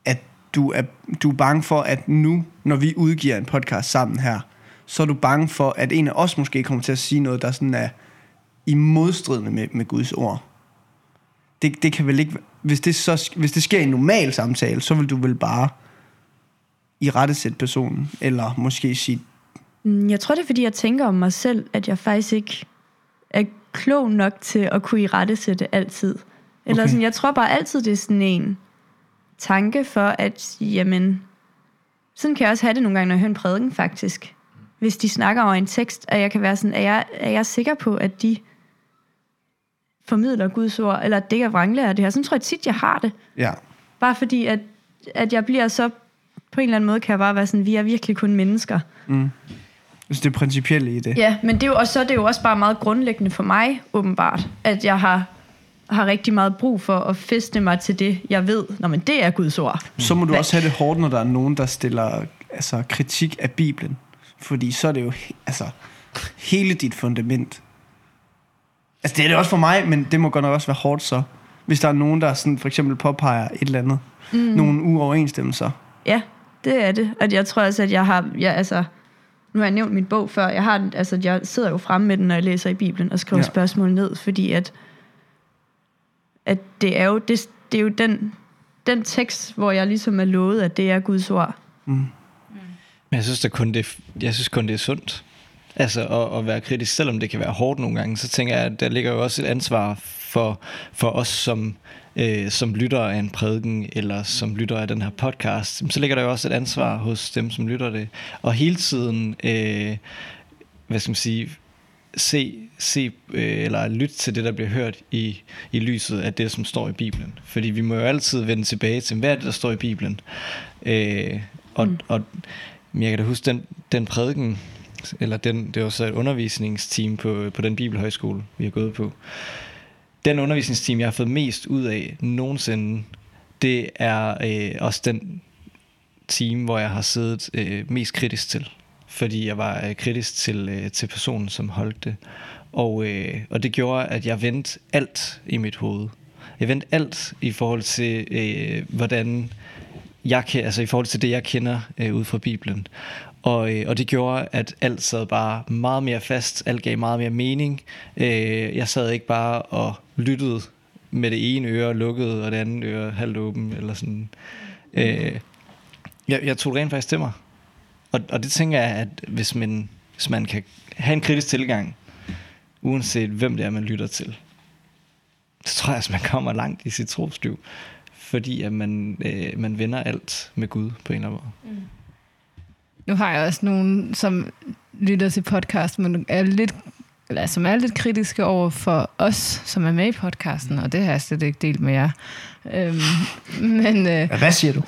at du, er, du er bange for, at nu, når vi udgiver en podcast sammen her, så er du bange for, at en af os måske kommer til at sige noget, der sådan er i modstridende med, med Guds ord. Det, det kan vel ikke... Hvis det, så, hvis det sker i en normal samtale, så vil du vel bare i rettesætte personen, eller måske sige, Mm, Jeg tror, det er, fordi jeg tænker om mig selv, at jeg faktisk ikke er klog nok til at kunne i rettesætte altid. Eller Okay. sådan, jeg tror bare altid, det er sådan en tanke for, at jamen, sådan kan jeg også have det nogle gange, når jeg hører en prædiken faktisk. Hvis de snakker over en tekst, at jeg kan være sådan, er jeg, er jeg sikker på, at de formidler Guds ord, eller at det ikke er vranglærer det her. Sådan tror jeg tit, jeg har det. ja, Bare fordi, at, at jeg bliver så, på en eller anden måde kan jeg bare være sådan, vi er virkelig kun mennesker. altså det principielle i det. Ja, men det er jo, og så er det jo også bare meget grundlæggende for mig, åbenbart, at jeg har, har rigtig meget brug for at feste mig til det, jeg ved, når men det er Guds ord. Så må du Hvad- også have det hårdt, når der er nogen, der stiller altså, kritik af Bibelen. Fordi så er det jo altså, hele dit fundament. Altså det er det også for mig, men det må godt nok også være hårdt så. Hvis der er nogen, der sådan, for eksempel påpeger et eller andet. Mm. Nogle uoverensstemmelser. Ja, det er det. Og jeg tror også, at jeg har, jeg, altså, nu har jeg nævnt min bog før, jeg, har, den- altså, jeg sidder jo fremme med den, når jeg læser i Bibelen, og skriver Ja. spørgsmål ned, fordi at, at det er jo, det, det er jo den, den tekst, hvor jeg ligesom er lovet, at det er Guds ord. Men jeg synes, der kun det, jeg synes kun, det er sundt. Altså at, at være kritisk, selvom det kan være hårdt nogle gange, så tænker jeg, at der ligger jo også et ansvar for, for os som, øh, som lytter af en prædiken, eller som lytter af den her podcast. Så ligger der jo også et ansvar hos dem, som lytter det. Og hele tiden, øh, hvad skal man sige, se, se øh, eller lytte til det, der bliver hørt i, i lyset af det, som står i Bibelen. Fordi vi må jo altid vende tilbage til, hvad er det, der står i Bibelen? Øh, og, mm. og jeg kan da huske den, den prædiken, eller den, det var så et undervisningsteam på, på den bibelhøjskole, vi har gået på. Den undervisningsteam, jeg har fået mest ud af nogensinde, det er øh, også den team, hvor jeg har siddet øh, mest kritisk til. Fordi jeg var øh, kritisk til, øh, til personen, som holdt det. Og, øh, og det gjorde, at jeg vendte alt i mit hoved. Jeg vendte alt i forhold til, øh, hvordan jeg kan, altså i forhold til det, jeg kender øh, ud fra Bibelen. Og, øh, og det gjorde, at alt sad bare meget mere fast, alt gav meget mere mening. Øh, jeg sad ikke bare og lyttede med det ene øre lukket, og det andet øre halvt åben, eller sådan. Øh, jeg, jeg tog det rent faktisk til mig. Og, og det tænker jeg, at hvis man, hvis man kan have en kritisk tilgang, uanset hvem det er, man lytter til, så tror jeg, at man kommer langt i sit trosliv. fordi at man, øh, man vender alt med Gud på en eller anden måde. Mm. Nu har jeg også nogen, som lytter til podcast, men er lidt, eller, som er lidt kritiske over for os, som er med i podcasten, og det har jeg slet ikke delt med jer. Øhm, men, øh, Hvad siger du?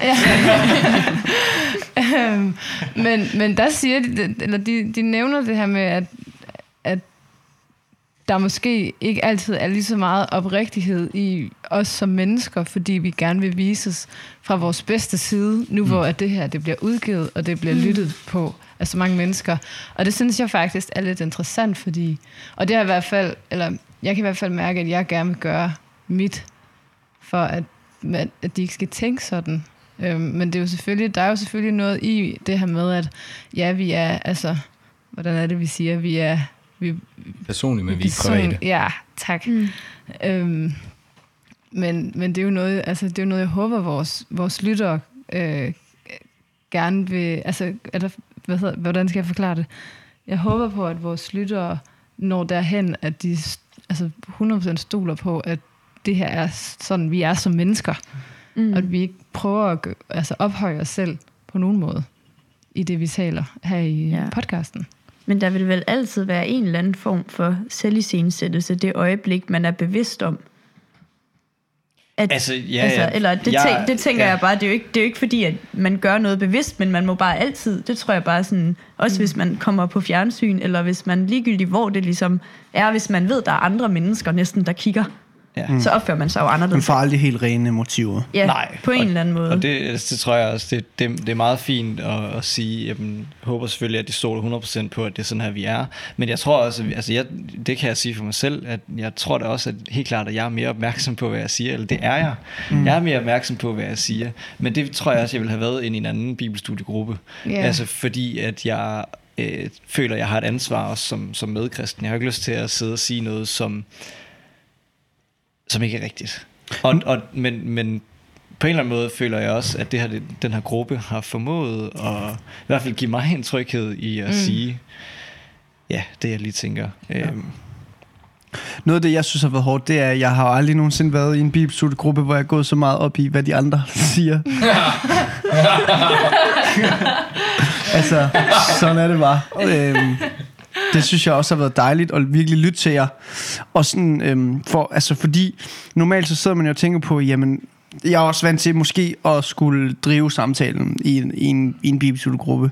øhm, men, men der siger de, eller de, de nævner det her med, at der måske ikke altid er lige så meget oprigtighed i os som mennesker, fordi vi gerne vil vises fra vores bedste side, nu hvor at det her det bliver udgivet, og det bliver lyttet på af så mange mennesker. Og det synes jeg faktisk er lidt interessant, fordi, og det er i hvert fald, eller jeg kan i hvert fald mærke, at jeg gerne vil gøre mit, for at, at de ikke skal tænke sådan. Øhm, men det er jo selvfølgelig, der er jo selvfølgelig noget i det her med, at ja, vi er, altså, hvordan er det, vi siger, vi er, vi, Personligt, men vi er private. Ja, tak. Mm. Øhm, men, men det er jo noget, altså, det er jo noget, jeg håber, vores, vores lyttere øh, gerne vil... Altså, er der, hvad hedder, hvordan skal jeg forklare det? Jeg håber på, at vores lyttere når derhen, at de altså 100% stoler på, at det her er sådan, vi er som mennesker. Mm. Og at vi ikke prøver at altså, ophøje os selv på nogen måde i det, vi taler her i ja. podcasten. Men der vil vel altid være en eller anden form for selvisensættelse, det øjeblik, man er bevidst om. At, Altså, ja, altså, ja. eller det, Jeg- tænk, det tænker ja. jeg bare, det er, jo ikke, det er jo ikke fordi, at man gør noget bevidst, men man må bare altid, det tror jeg bare sådan, også mm. hvis man kommer på fjernsyn, eller hvis man ligegyldigt, hvor det ligesom er, hvis man ved, der er andre mennesker næsten, der kigger, Ja. mm. så opfører man sig jo Man anderledes. får aldrig helt rene motiver. Ja, Nej, på en og- eller anden måde. Og det, det tror jeg også, det, det, det er meget fint at, at sige, jeg håber selvfølgelig, at de stoler 100% på, at det er sådan her, vi er. Men jeg tror også, altså jeg, det kan jeg sige for mig selv, at jeg tror da også, at helt klart, at jeg er mere opmærksom på, hvad jeg siger, eller det er jeg. Mm. Jeg er mere opmærksom på, hvad jeg siger. Men det tror jeg også, jeg vil have været i en anden bibelstudiegruppe. Ja. Altså fordi, at jeg øh, føler, at jeg har et ansvar også som, som medkristen. Jeg har ikke lyst til at sidde og sige noget, som som ikke er rigtigt. Og, og, men, men på en eller anden måde føler jeg også, at det her, den her gruppe har formået at i hvert fald give mig en tryghed i at mm. sige, ja, det jeg lige tænker. Ja. Øhm, Noget af det, jeg synes har været hårdt, det er, at jeg har aldrig nogensinde været i en bibelstudiegruppe, hvor jeg er gået så meget op i, hvad de andre siger. altså, sådan er det bare. Øhm, det synes jeg også har været dejligt at virkelig lytte til jer. Og sådan, øhm, for, altså fordi normalt så sidder man jo og tænker på, jamen, jeg er også vant til måske at skulle drive samtalen i en, i en, i en bibelstudiegruppe.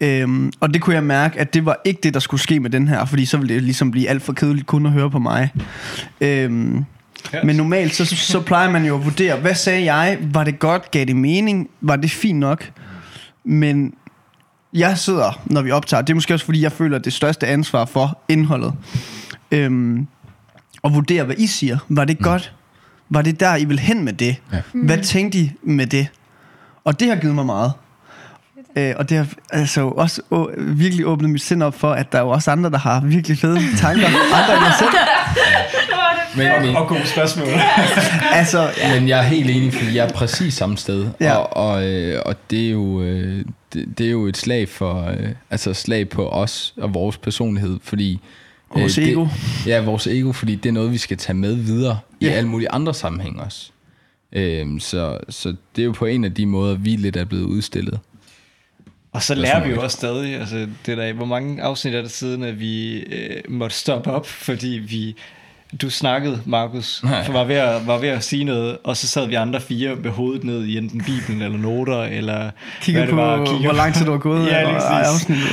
Øhm, og det kunne jeg mærke, at det var ikke det, der skulle ske med den her, fordi så ville det ligesom blive alt for kedeligt kun at høre på mig. Øhm, men normalt, så, så plejer man jo at vurdere, hvad sagde jeg? Var det godt? Gav det mening? Var det fint nok? Men jeg sidder, når vi optager, det er måske også fordi, jeg føler det største ansvar for indholdet. Øhm, og vurdere, hvad I siger. Var det godt? Var det der, I vil hen med det? Ja. Hvad tænkte I med det? Og det har givet mig meget. Øh, og det har altså også å, virkelig åbnet mit sind op for, at der er jo også andre, der har virkelig fede tanker. Andre end jeg selv. Men, men, og gode spørgsmål. Altså, men jeg er helt enig, fordi jeg er præcis samme sted. Ja. Og, og, øh, og det, er jo, øh, det, det er jo et slag for øh, altså slag på os og vores personlighed, fordi Vores det, ego. Ja, vores ego, fordi det er noget, vi skal tage med videre i Ja. alle mulige andre sammenhænge også. Øhm, så, så det er jo på en af de måder, vi lidt er blevet udstillet. Og så er lærer vi jo også stadig, altså det der, hvor mange afsnit er der siden, at vi øh, måtte stoppe op, fordi vi, du snakkede, Markus, Nej. for var ved, at, var ved at sige noget, og så sad vi andre fire med hovedet ned i enten Bibelen eller noter, eller kigger hvad det på, var, kigger hvor lang tid du har gået. Ja, og- afsnittet.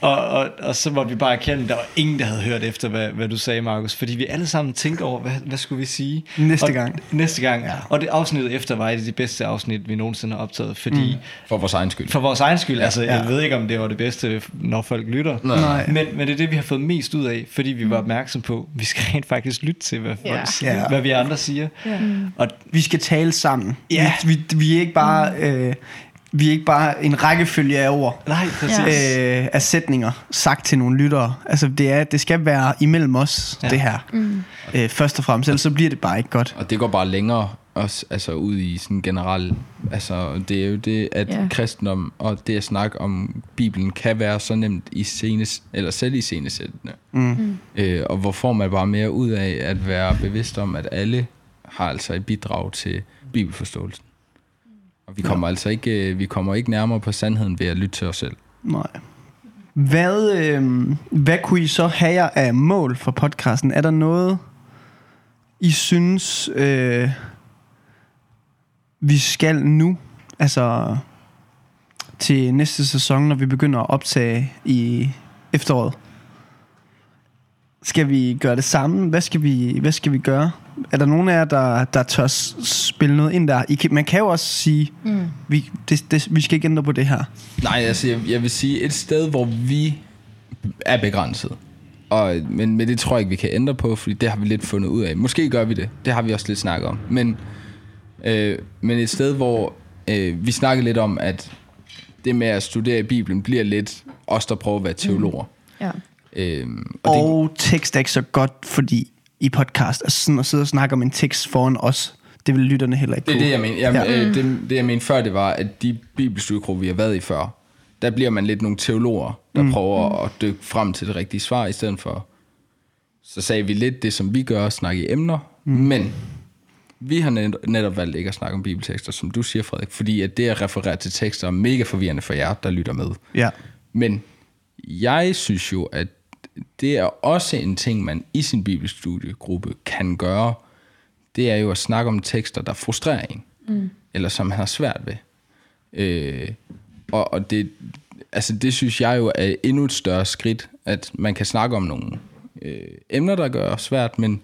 Og, og, og så måtte vi bare erkende, at der var ingen, der havde hørt efter, hvad, hvad du sagde, Markus. Fordi vi alle sammen tænkte over, hvad, hvad skulle vi sige? Næste og, gang. Næste gang. Ja. Og det afsnit efter var et af de bedste afsnit, vi nogensinde har optaget. Fordi mm. For vores egen skyld. for vores egen skyld, ja, altså ja. jeg ved ikke, om det var det bedste, når folk lytter. Nej. Men, men det er det, vi har fået mest ud af, fordi vi var opmærksom på, vi skal rent faktisk lytte til, hvad, folk Ja. siger, Ja. hvad vi andre siger. Ja. Og Vi skal tale sammen. Ja. Vi, vi, vi er ikke bare... Øh, vi er ikke bare en rækkefølge af ord. nej, præcis. øh, af sætninger sagt til nogle lyttere. Altså det, er, det skal være imellem os, Ja. det her. Mm. Øh, først og fremmest, ellers så bliver det bare ikke godt. Og det går bare længere også, altså ud i sådan generelt, altså det er jo det, at ja. kristendom og det at snakke om Bibelen kan være så nemt i scenes, eller selv i scenesættende. Mm. Øh, og hvor får man bare mere ud af at være bevidst om, at alle har altså et bidrag til bibelforståelsen. Og vi kommer ja. altså ikke, øh, vi kommer ikke nærmere på sandheden ved at lytte til os selv. Nej. Hvad, øh, hvad kunne I så have jer af mål for podcasten? Er der noget, I synes, øh, vi skal nu? Altså til næste sæson, når vi begynder at optage i efteråret. Skal vi gøre det samme? Hvad skal vi, hvad skal vi gøre? Er der nogen af jer, der, der tør spille noget ind der? I kan, man kan jo også sige, mm. vi, det, det, vi skal ikke ændre på det her. Nej, altså jeg, jeg vil sige et sted, hvor vi er begrænset. Og, men, men det tror jeg ikke, vi kan ændre på, fordi det har vi lidt fundet ud af. Måske gør vi det. Det har vi også lidt snakket om. Men, øh, men et sted, hvor øh, vi snakkede lidt om, at det med at studere i Bibelen bliver lidt os, der prøver at være teologer. Ja. Øhm, og det, Og tekst er ikke så godt, fordi i podcast, altså sådan at sidde og snakke om en tekst foran os, det vil lytterne heller ikke Det er kunne. det, jeg mener. Jamen, Ja. øh, det, det, jeg mener før, det var, at de bibelstudiegrupper, vi har været i før, der bliver man lidt nogle teologer, der mm. prøver at dykke frem til det rigtige svar, i stedet for, så sagde vi lidt det, som vi gør, snakke i emner, mm. men vi har net, netop valgt ikke at snakke om bibeltekster, som du siger, Frederik, fordi at det at referere til tekster er mega forvirrende for jer, der lytter med. Ja. Men jeg synes jo, at det er også en ting, man i sin bibelstudiegruppe kan gøre. Det er jo at snakke om tekster, der frustrerer en. Mm. Eller som man har svært ved. Øh, og og det, altså det synes jeg jo er endnu et større skridt, at man kan snakke om nogle øh, emner, der gør svært, men,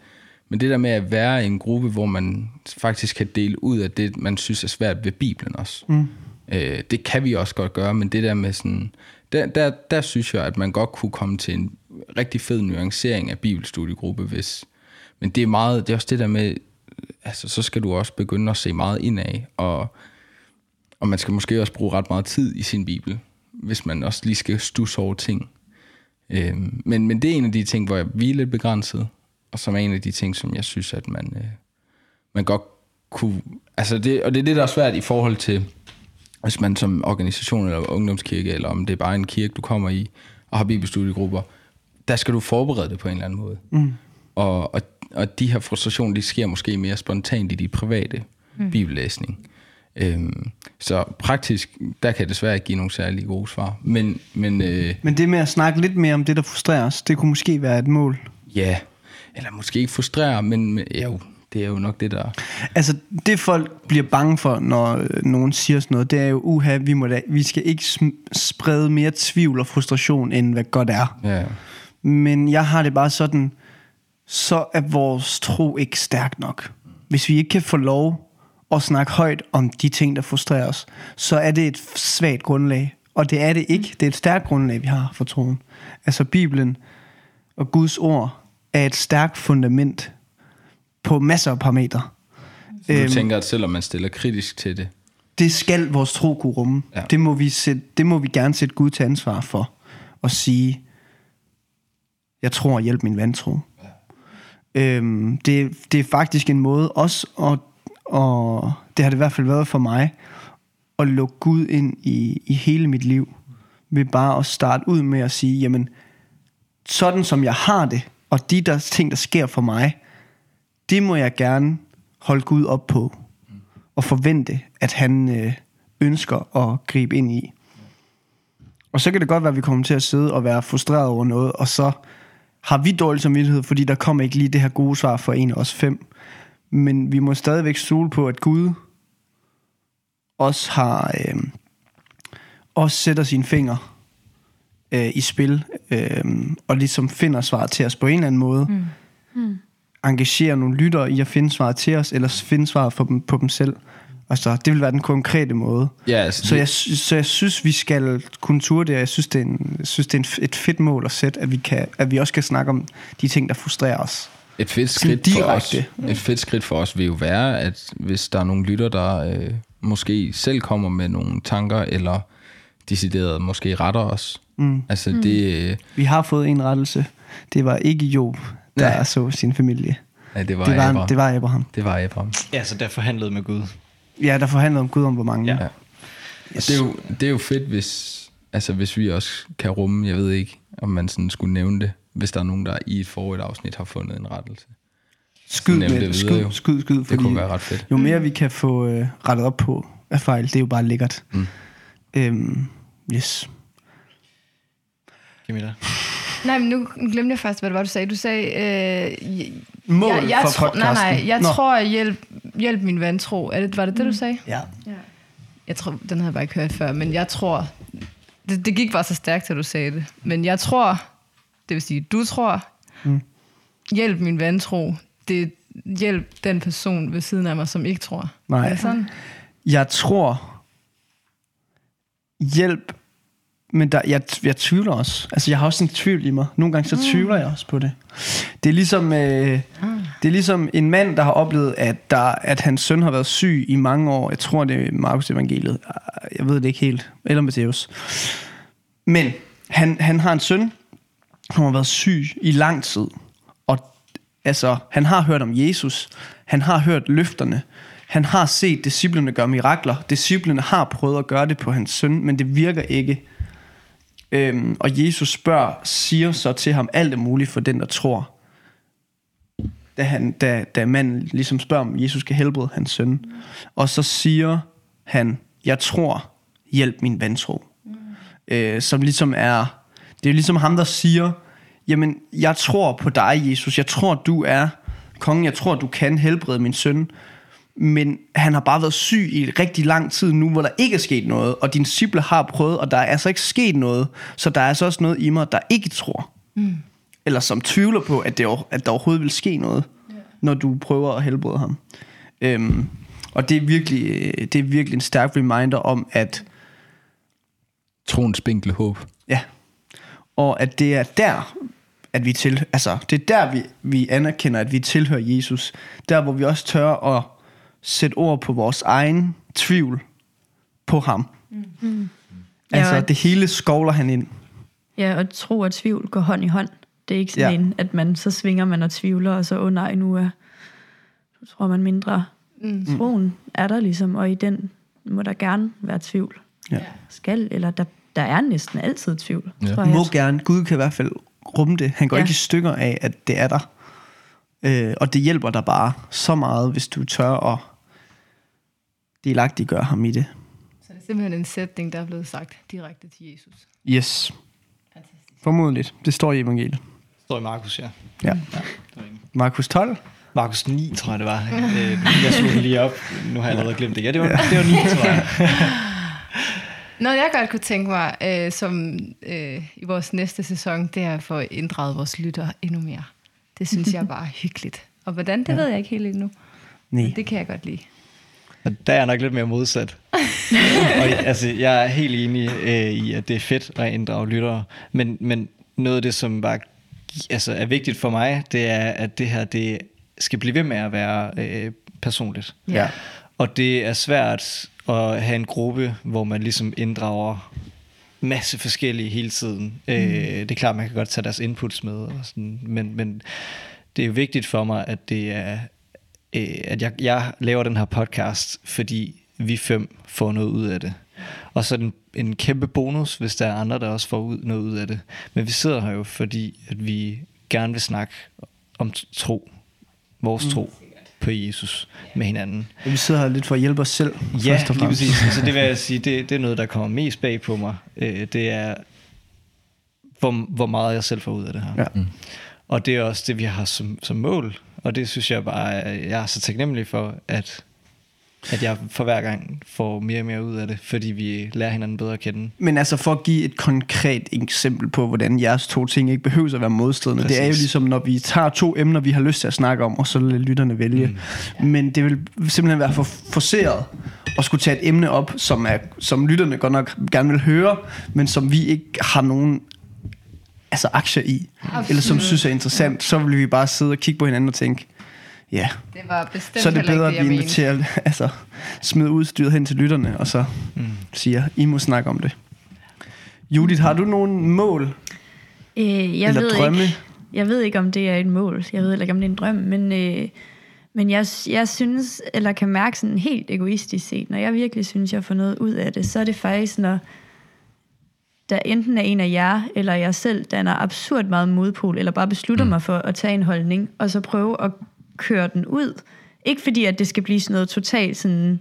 men det der med at være i en gruppe, hvor man faktisk kan dele ud af det, man synes er svært ved Bibelen også. Mm. Øh, det kan vi også godt gøre, men det der med sådan, der, der, der synes jeg, at man godt kunne komme til en rigtig fed nuancering af bibelstudiegruppe, hvis, men det er meget, det er også det der med, altså så skal du også begynde at se meget indad, og, og man skal måske også bruge ret meget tid i sin bibel, hvis man også lige skal stusse over ting. Øhm, men, men det er en af de ting, hvor jeg, vi er lidt begrænset, og som er en af de ting, som jeg synes, at man, øh, man godt kunne... Altså det, og det er det, der er svært i forhold til, hvis man som organisation eller ungdomskirke, eller om det er bare en kirke, du kommer i, og har bibelstudiegrupper, der skal du forberede det på en eller anden måde. Mm. Og, og, og de her frustrationer, de sker måske mere spontant i de private mm. bibellæsning. Øhm, så praktisk, der kan jeg desværre ikke give nogle særlig gode svar. Men, men øh, Men det med at snakke lidt mere om det, der frustrerer os, det kunne måske være et mål. ja, eller måske ikke frustrere, men men jo, det er jo nok det, der... Altså, det folk bliver bange for, når øh, nogen siger sådan noget, det er jo, uha, vi, må da, vi skal ikke sm- sprede mere tvivl og frustration, end hvad godt er. Ja, Men jeg har det bare sådan, så er vores tro ikke stærk nok. Hvis vi ikke kan få lov at snakke højt om de ting, der frustrerer os, så er det et svagt grundlag. Og det er det ikke. Det er et stærkt grundlag, vi har for troen. Altså Bibelen og Guds ord er et stærkt fundament på masser af parametre. så du Øhm. tænker, at selvom man stiller kritisk til det, Det skal vores tro kunne rumme. Ja. Det, må vi sætte, det må vi gerne sætte Gud til ansvar for. Og sige, jeg tror, hjælp min vantro. Ja. Øhm, det, det er faktisk en måde også, at, og det har det i hvert fald været for mig, at lukke Gud ind i, i hele mit liv. Ved bare at starte ud med at sige, jamen, sådan som jeg har det, og de der ting, der sker for mig, det må jeg gerne holde Gud op på og forvente, at han øh, ønsker at gribe ind i. Og så kan det godt være, at vi kommer til at sidde og være frustreret over noget, og så har vi dårlig samvittighed, fordi der kommer ikke lige det her gode svar for en af os fem. Men vi må stadigvæk stole på, at Gud også har øh, også sætter sine fingre øh, i spil, øh, og ligesom finder svar til os på en eller anden måde. Mm. Mm. Engagerer nogle lyttere i at finde svar til os, eller finde svar for dem, på dem selv. Altså, det vil være den konkrete måde. Ja, altså, Så jeg, så jeg synes, vi skal kunne ture det, og jeg synes, det er, en, jeg synes, det er en, et fedt mål at sætte, at vi, kan, at vi også kan snakke om de ting, der frustrerer os. Et fedt Sådan skridt for os, direkte. et fedt skridt for os vil jo være, at hvis der er nogle lytter, der øh, måske selv kommer med nogle tanker, eller decideret måske retter os. Mm. Altså mm. det, øh, Vi har fået en rettelse. Det var ikke Job, der Nej. så sin familie. ja, det var, Det var, Abraham. det var Abraham. det var Abraham. Ja, så der forhandlede med Gud. Ja, der forhandlede om Gud om, hvor mange. Ja. Ja. Yes. Det, er jo, det er jo fedt, hvis, altså, hvis vi også kan rumme, jeg ved ikke, om man sådan skulle nævne det, hvis der er nogen, der i et forrigt afsnit har fundet en rettelse. Skyd, med, det skud, videre, jo. skud, skud, Det fordi kunne være ret fedt. jo mere vi kan få øh, rettet op på af fejl, det er jo bare lækkert. Mm. Øhm, yes. Camilla. Nej, men nu glemte jeg faktisk, hvad det var, du sagde. Du sagde... Øh, Mål jeg, jeg for tror, podcasten. Nej, nej, jeg Nå. tror, hjælp, hjælp min vantro. Er det, var det det, du sagde? Ja. Jeg tror, den havde jeg bare ikke hørt før, men jeg tror... Det, det gik bare så stærkt, at du sagde det. Men jeg tror, det vil sige, du tror, Mm. hjælp min vantro, det hjælp den person ved siden af mig, som ikke tror. Nej. Er det sådan? Jeg tror, hjælp, men der, jeg, jeg tvivler også. Altså, jeg har også en tvivl i mig. Nogle gange så tvivler jeg også på det. Det er ligesom, øh, det er ligesom en mand, der har oplevet, at, der, at hans søn har været syg i mange år. Jeg tror, det er Markus evangeliet. Jeg ved det ikke helt. Eller Matthæus. Men han, han har en søn, som har været syg i lang tid. Og altså, han har hørt om Jesus. Han har hørt løfterne. Han har set disciplene gøre mirakler. Disciplene har prøvet at gøre det på hans søn, men det virker ikke. Øhm, og Jesus spørger, siger så til ham, alt er muligt for den, der tror. Da, han, da, da manden ligesom spørger, om Jesus skal helbrede hans søn. Og så siger han, jeg tror, hjælp min vantro. Øh, som ligesom er, det er ligesom ham, der siger, jamen, jeg tror på dig, Jesus. Jeg tror, du er kongen. Jeg tror, du kan helbrede min søn. Men han har bare været syg i rigtig lang tid nu, hvor der ikke er sket noget, og dine disciple har prøvet, og der er altså ikke sket noget, så der er altså også noget i mig, der ikke tror. Mm. Eller som tvivler på, at, det, at der overhovedet vil ske noget, yeah. når du prøver at helbrede ham. Øhm, og det er, virkelig, øh, det er virkelig en stærk reminder om, at Troens spinkle håb. Ja. Og at det er der, at vi til, altså, det er der, vi, vi anerkender, at vi tilhører Jesus. Der, hvor vi også tør at sætte ord på vores egen tvivl på ham. Mm. Altså, Ja, det hele skovler han ind. Ja, og tro og tvivl går hånd i hånd. Det er ikke sådan Ja. en, at man så svinger man og tvivler, og så, åh oh, nej, nu er, nu tror man mindre. Mm. Troen er der ligesom, og i den må der gerne være tvivl. Ja. Skal, eller der, der er næsten altid tvivl, Ja. tror jeg. Må gerne. Gud kan i hvert fald rumme det. Han går. Ja. ikke i stykker af, at det er der. Øh, og det hjælper dig bare så meget, hvis du tør at delagtiggøre ham i det. Så det er simpelthen en sætning, der er blevet sagt direkte til Jesus. Yes. Fantastisk. Formodentligt. Det står i evangeliet. Står i Markus, ja. Ja. Det en- Markus 12. Markus 9, tror jeg det var. Øh, jeg slog den lige op. Nu har jeg allerede glemt det. Ja, det var, det var 9, tror jeg. Noget, jeg godt kunne tænke mig, øh, som øh, i vores næste sæson, det er at få inddraget vores lyttere endnu mere. Det synes jeg bare er hyggeligt. Og hvordan, det ja. ved jeg ikke helt endnu. Nej. Men det kan jeg godt lide. Der er jeg nok lidt mere modsat. og, altså, jeg er helt enig øh, i, at det er fedt at inddrage lyttere. Men, men noget af det, som bare altså, er vigtigt for mig, det er, at det her det skal blive ved med at være øh, personligt. Ja. Og det er svært at have en gruppe, hvor man ligesom inddrager masse forskellige hele tiden. Mm. Øh, det er klart, man kan godt tage deres inputs med, og sådan, men, men det er jo vigtigt for mig, at det er, øh, at jeg, jeg laver den her podcast, fordi vi fem får noget ud af det. Og så en, en kæmpe bonus, hvis der er andre, der også får ud, noget ud af det. Men vi sidder her jo, fordi at vi gerne vil snakke om tro, vores mm. tro på Jesus med hinanden. Og vi sidder her lidt for at hjælpe os selv. Ja, først og lige præcis. Så det vil jeg sige, det, det er noget, der kommer mest bag på mig. Øh, det er, hvor, hvor meget jeg selv får ud af det her. Ja. Mm. Og det er også det, vi har som, som mål. Og det synes jeg bare, jeg er så taknemmelig for, at, at jeg for hver gang får mere og mere ud af det, fordi vi lærer hinanden bedre at kende. Men altså for at give et konkret eksempel på, hvordan jeres to ting ikke behøver at være modstridende. Præcis. Det er jo ligesom, når vi tager to emner, vi har lyst til at snakke om, og så lader lytterne vælge. Mm. Men det vil simpelthen være for forceret at skulle tage et emne op, som, er, som lytterne godt nok gerne vil høre, men som vi ikke har nogen altså aktier i, Absolut. eller som synes er interessant, så vil vi bare sidde og kigge på hinanden og tænke, ja, Det var bestemt så er det bedre, ikke at det, vi jeg mente. inviterer, altså smider udstyret hen til lytterne, og så Mm. siger, I må snakke om det. Judith, har du nogle mål Øh, jeg eller ved drømme? Ikke, jeg ved ikke, om det er et mål. Jeg ved heller ikke, om det er en drøm. Men, øh, men jeg, jeg synes, eller kan mærke sådan helt egoistisk set, når jeg virkelig synes, jeg får noget ud af det, så er det faktisk, når der enten er en af jer, eller jeg selv danner absurd meget modpol, eller bare beslutter mm. mig for at tage en holdning, og så prøve at køre den ud. Ikke fordi, at det skal blive sådan noget totalt sådan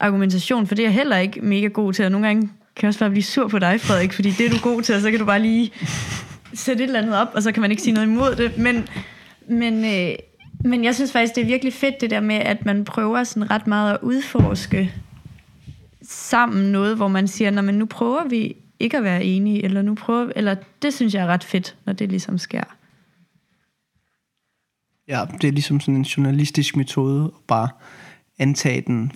argumentation, for det er jeg heller ikke mega god til, og nogle gange kan jeg også bare blive sur på dig, Frederik, fordi det er du god til, og så kan du bare lige sætte et eller andet op, og så kan man ikke sige noget imod det. Men, men, øh, men jeg synes faktisk, det er virkelig fedt det der med, at man prøver sådan ret meget at udforske sammen noget, hvor man siger, men nu prøver vi ikke at være enige, eller nu prøver, eller det synes jeg er ret fedt, når det ligesom sker. Ja, det er ligesom sådan en journalistisk metode at bare antage den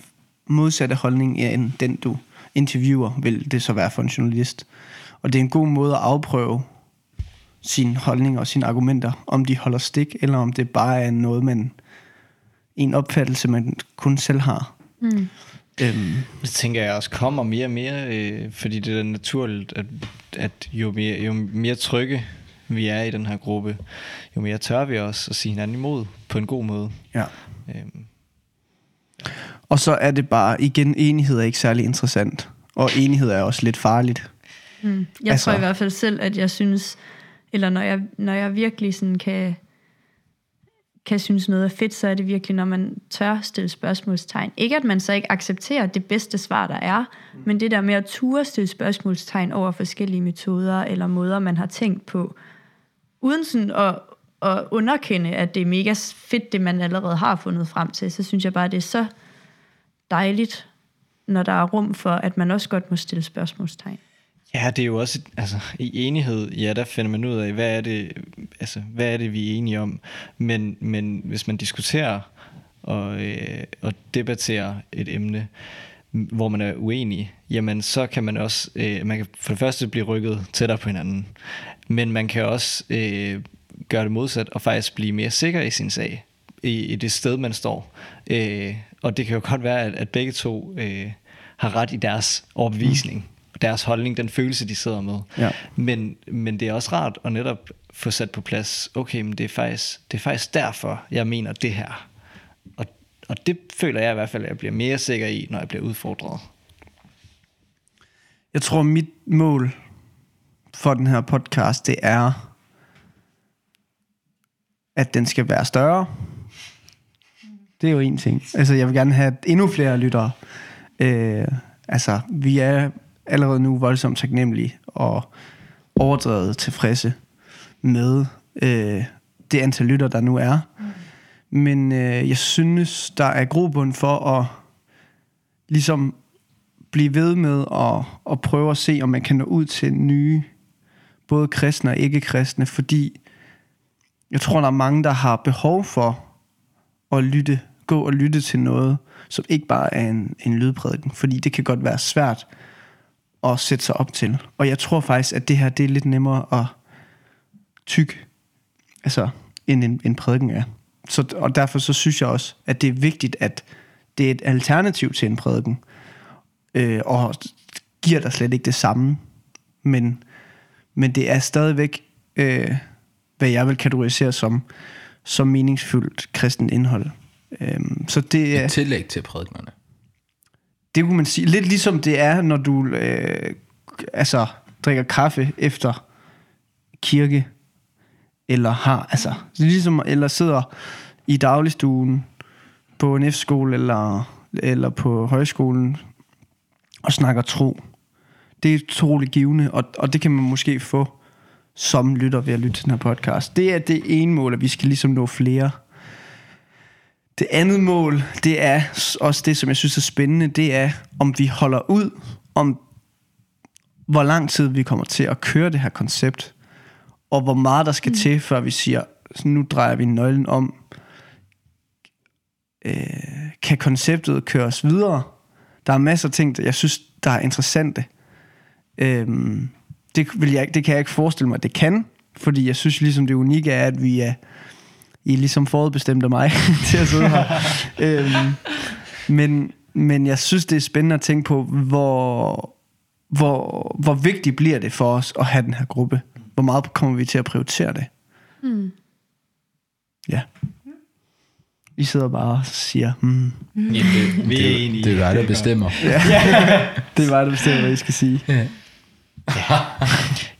modsatte holdning end den, du interviewer, vil det så være for en journalist. Og det er en god måde at afprøve sine holdninger og sine argumenter, om de holder stik, eller om det bare er noget, man en opfattelse, man kun selv har. Mm. Øhm. Det tænker jeg også kommer mere og mere, øh, fordi det er naturligt, at, at jo, mere, jo mere trygge vi er i den her gruppe, jo mere tør vi også at sige hinanden imod på en god måde. Ja. Øhm. Og så er det bare, igen, enighed er ikke særlig interessant. Og enighed er også lidt farligt. Mm. Jeg altså, tror i hvert fald selv, at jeg synes, eller når jeg, når jeg virkelig sådan kan, kan synes noget er fedt, så er det virkelig, når man tør stille spørgsmålstegn. Ikke at man så ikke accepterer det bedste svar, der er, mm. men det der med at ture stille spørgsmålstegn over forskellige metoder eller måder, man har tænkt på, uden sådan at, at underkende, at det er mega fedt, det man allerede har fundet frem til, så synes jeg bare, det er så dejligt, når der er rum for, at man også godt må stille spørgsmålstegn. Ja, det er jo også, altså i enighed, ja, der finder man ud af, hvad er det, altså, hvad er det vi er enige om. Men, men hvis man diskuterer og, øh, og debatterer et emne, hvor man er uenig, jamen så kan man også, øh, man kan for det første blive rykket tættere på hinanden, men man kan også øh, gøre det modsat og faktisk blive mere sikker i sin sag, i, i det sted, man står. Øh, og det kan jo godt være, at, at begge to øh, har ret i deres overbevisning. Deres holdning, den følelse, de sidder med. Ja. Men, men det er også rart at netop få sat på plads, okay, men det er faktisk, det er faktisk derfor, jeg mener det her. Og, og det føler jeg i hvert fald, at jeg bliver mere sikker i, når jeg bliver udfordret. Jeg tror, mit mål for den her podcast, det er, at den skal være større. Det er jo en ting. Altså, jeg vil gerne have endnu flere lyttere. Øh, altså, vi er allerede nu voldsomt taknemmelige og overdrevet tilfredse med øh, det antal lytter, der nu er. Mm. Men øh, jeg synes, der er grobund for at ligesom blive ved med at, at prøve at se, om man kan nå ud til nye, både kristne og ikke-kristne, fordi jeg tror, der er mange, der har behov for at lytte, gå og lytte til noget, som ikke bare er en, en lydprædiken, fordi det kan godt være svært at sætte sig op til. Og jeg tror faktisk, at det her det er lidt nemmere at tyk, altså, end en, en prædiken er. Så, og derfor så synes jeg også, at det er vigtigt, at det er et alternativ til en prædiken, øh, og giver dig slet ikke det samme, men, men det er stadigvæk, øh, hvad jeg vil kategorisere som, som meningsfuldt kristen indhold. Øh, så det er... Et tillæg til prædiknerne det kunne man sige. Lidt ligesom det er, når du øh, altså, drikker kaffe efter kirke, eller har, altså, ligesom, eller sidder i dagligstuen på en F-skole, eller, eller på højskolen, og snakker tro. Det er utrolig givende, og, og det kan man måske få som lytter ved at lytte til den her podcast. Det er det ene mål, at vi skal ligesom nå flere det andet mål, det er også det, som jeg synes er spændende, det er, om vi holder ud, om hvor lang tid vi kommer til at køre det her koncept, og hvor meget der skal mm. til, før vi siger, nu drejer vi nøglen om. Øh, kan konceptet køres videre? Der er masser af ting, jeg synes, der er interessante. Øh, det, vil jeg, det kan jeg ikke forestille mig, det kan, fordi jeg synes ligesom det unikke er, at vi er i ligesom forudbestemte mig til at sidde her. øhm, men, men jeg synes, det er spændende at tænke på, hvor, hvor, hvor vigtigt bliver det for os at have den her gruppe? Hvor meget kommer vi til at prioritere det? Mm. Ja. I sidder bare og siger, hmm. Mm. Ja, det, vi er enige. Det er dig, der bestemmer. Ja. det er mig, der bestemmer, hvad I skal sige. Ja. Ja.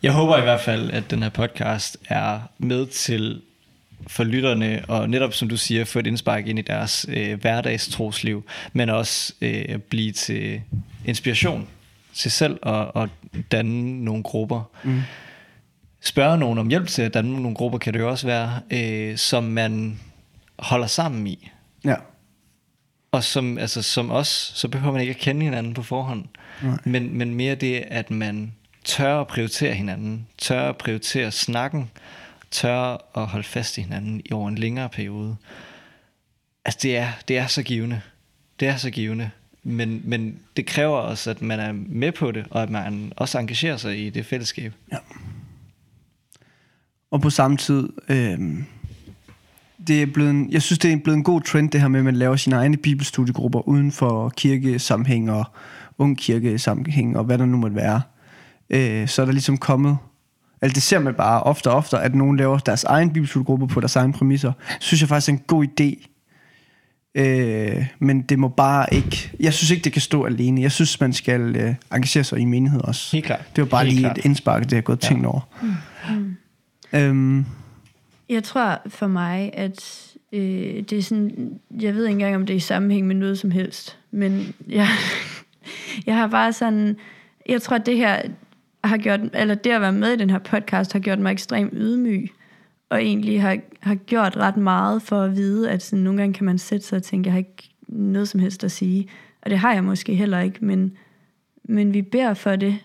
Jeg håber i hvert fald, at den her podcast er med til for lytterne, og netop som du siger, få et indspark ind i deres øh, hverdagstrosliv, men også øh, blive til inspiration til selv og, og danne nogle grupper. Mm. Spørge nogen om hjælp til at danne nogle grupper, kan det jo også være, øh, som man holder sammen i. Ja. Og som, altså, som os, så behøver man ikke at kende hinanden på forhånd. Men, men mere det, at man tør at prioritere hinanden, tør at prioritere snakken, tør at holde fast i hinanden i over en længere periode. Altså det er, det er så givende. Det er så givende. Men, men det kræver også, at man er med på det, og at man også engagerer sig i det fællesskab. Ja. Og på samme tid, øh, det er blevet en, jeg synes, det er blevet en god trend, det her med, at man laver sine egne bibelstudiegrupper uden for kirkesammenhæng og ung kirkesammenhæng og hvad der nu måtte være. Øh, så er der ligesom kommet, altså det ser man bare ofte og ofte, at nogen laver deres egen bibelstudiegrupper på deres egne præmisser. Synes jeg faktisk er en god idé. Øh, men det må bare ikke, jeg synes ikke, det kan stå alene. Jeg synes, man skal øh, engagere sig i menighed også. Helt klart. Det var bare Helt lige klart. et indspark, det jeg har gået Ja. tænkt over. Øhm, Jeg tror for mig, at øh, det er sådan, jeg ved ikke engang, om det er i sammenhæng med noget som helst, men jeg, jeg har bare sådan, jeg tror, at det her har gjort, eller det at være med i den her podcast, har gjort mig ekstremt ydmyg, og egentlig har, har gjort ret meget for at vide, at sådan, nogle gange kan man sætte sig og tænke, jeg har ikke noget som helst at sige, og det har jeg måske heller ikke, men, men vi beder for det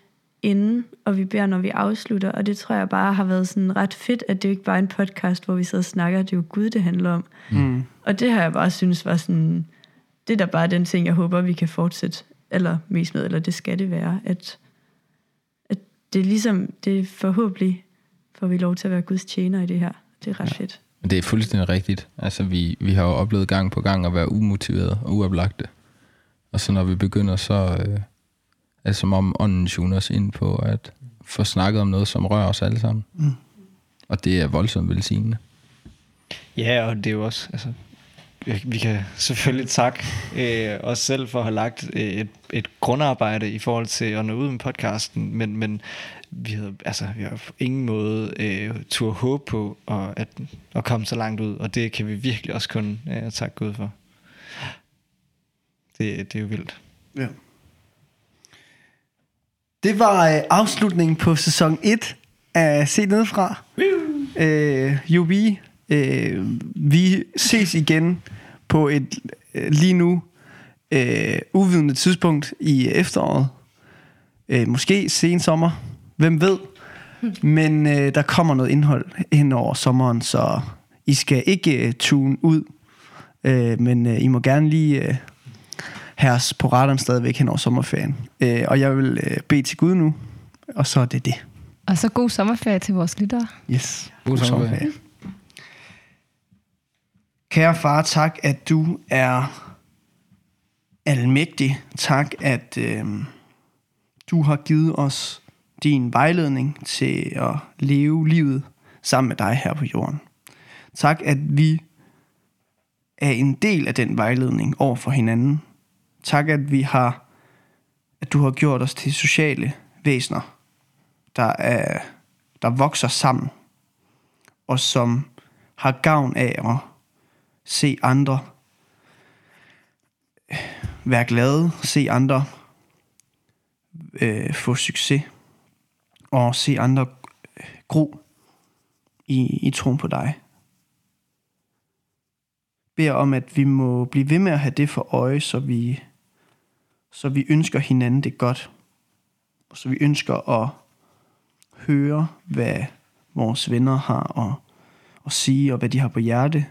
inden, og vi beder, når vi afslutter, og det tror jeg bare har været sådan ret fedt, at det ikke bare er en podcast, hvor vi sidder og snakker, det er jo Gud, det handler om. mm, Og det har jeg bare synes var sådan, det er da bare den ting, jeg håber, vi kan fortsætte eller mest med, eller det skal det være, at, at det er ligesom, det er forhåbentlig, får vi lov til at være Guds tjener i det her. Det er ret ja. fedt. Men det er fuldstændig rigtigt. Altså, vi, vi har jo oplevet gang på gang at være umotiveret og uoplagte. Og så når vi begynder, så øh, er det som om ånden tuner os ind på at få snakket om noget, som rører os alle sammen. Mm. Og det er voldsomt velsignende. Ja, og det er jo også, altså, vi kan selvfølgelig takke øh, os selv for at have lagt øh, et, et grundarbejde i forhold til at nå ud med podcasten, men, men vi havde, altså, vi har på ingen måde øh, tur håb på at, at, at komme så langt ud, og det kan vi virkelig også kun øh, takke Gud for. Det, det er jo vildt. Ja. Det var øh, afslutningen på sæson 1 af Se Nedefra. Øh, UB. Øh, vi ses igen på et øh, lige nu øh, uvidende tidspunkt i efteråret. Øh, måske sen sommer. Hvem ved? Men øh, der kommer noget indhold hen over sommeren, så I skal ikke øh, tune ud. Øh, men øh, I må gerne lige... Øh, have os på radaren stadigvæk hen over sommerferien. Øh, og jeg vil øh, bede til Gud nu, og så er det det. Og så god sommerferie til vores lyttere. Yes. God sommerferie. Kære far, tak, at du er almægtig. Tak, at øh, du har givet os din vejledning til at leve livet sammen med dig her på jorden. Tak, at vi er en del af den vejledning over for hinanden. Tak, at vi har, at du har gjort os til sociale væsener, der, er, der vokser sammen, og som har gavn af at se andre være glade, se andre øh, få succes, og se andre gro i, i troen på dig. Beder om, at vi må blive ved med at have det for øje, så vi, så vi ønsker hinanden det godt. Og så vi ønsker at høre, hvad vores venner har at, at sige, og hvad de har på hjerte,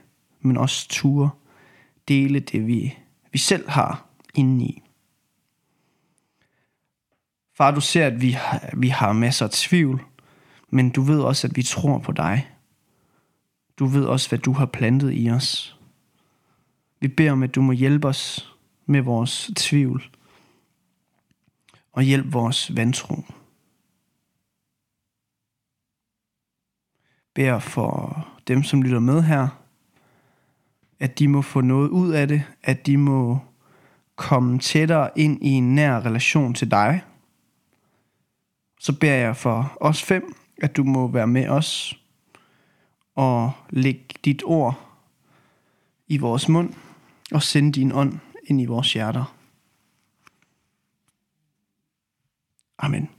men også ture dele det, vi, vi selv har indeni. Far, du ser, at vi har, vi har masser af tvivl, men du ved også, at vi tror på dig. Du ved også, hvad du har plantet i os. Vi beder om, at du må hjælpe os med vores tvivl og hjælp vores vantro. Bær for dem, som lytter med her, at de må få noget ud af det, at de må komme tættere ind i en nær relation til dig. Så beder jeg for os fem, at du må være med os, og lægge dit ord i vores mund og sende din ånd ind i vores hjerter. Amen.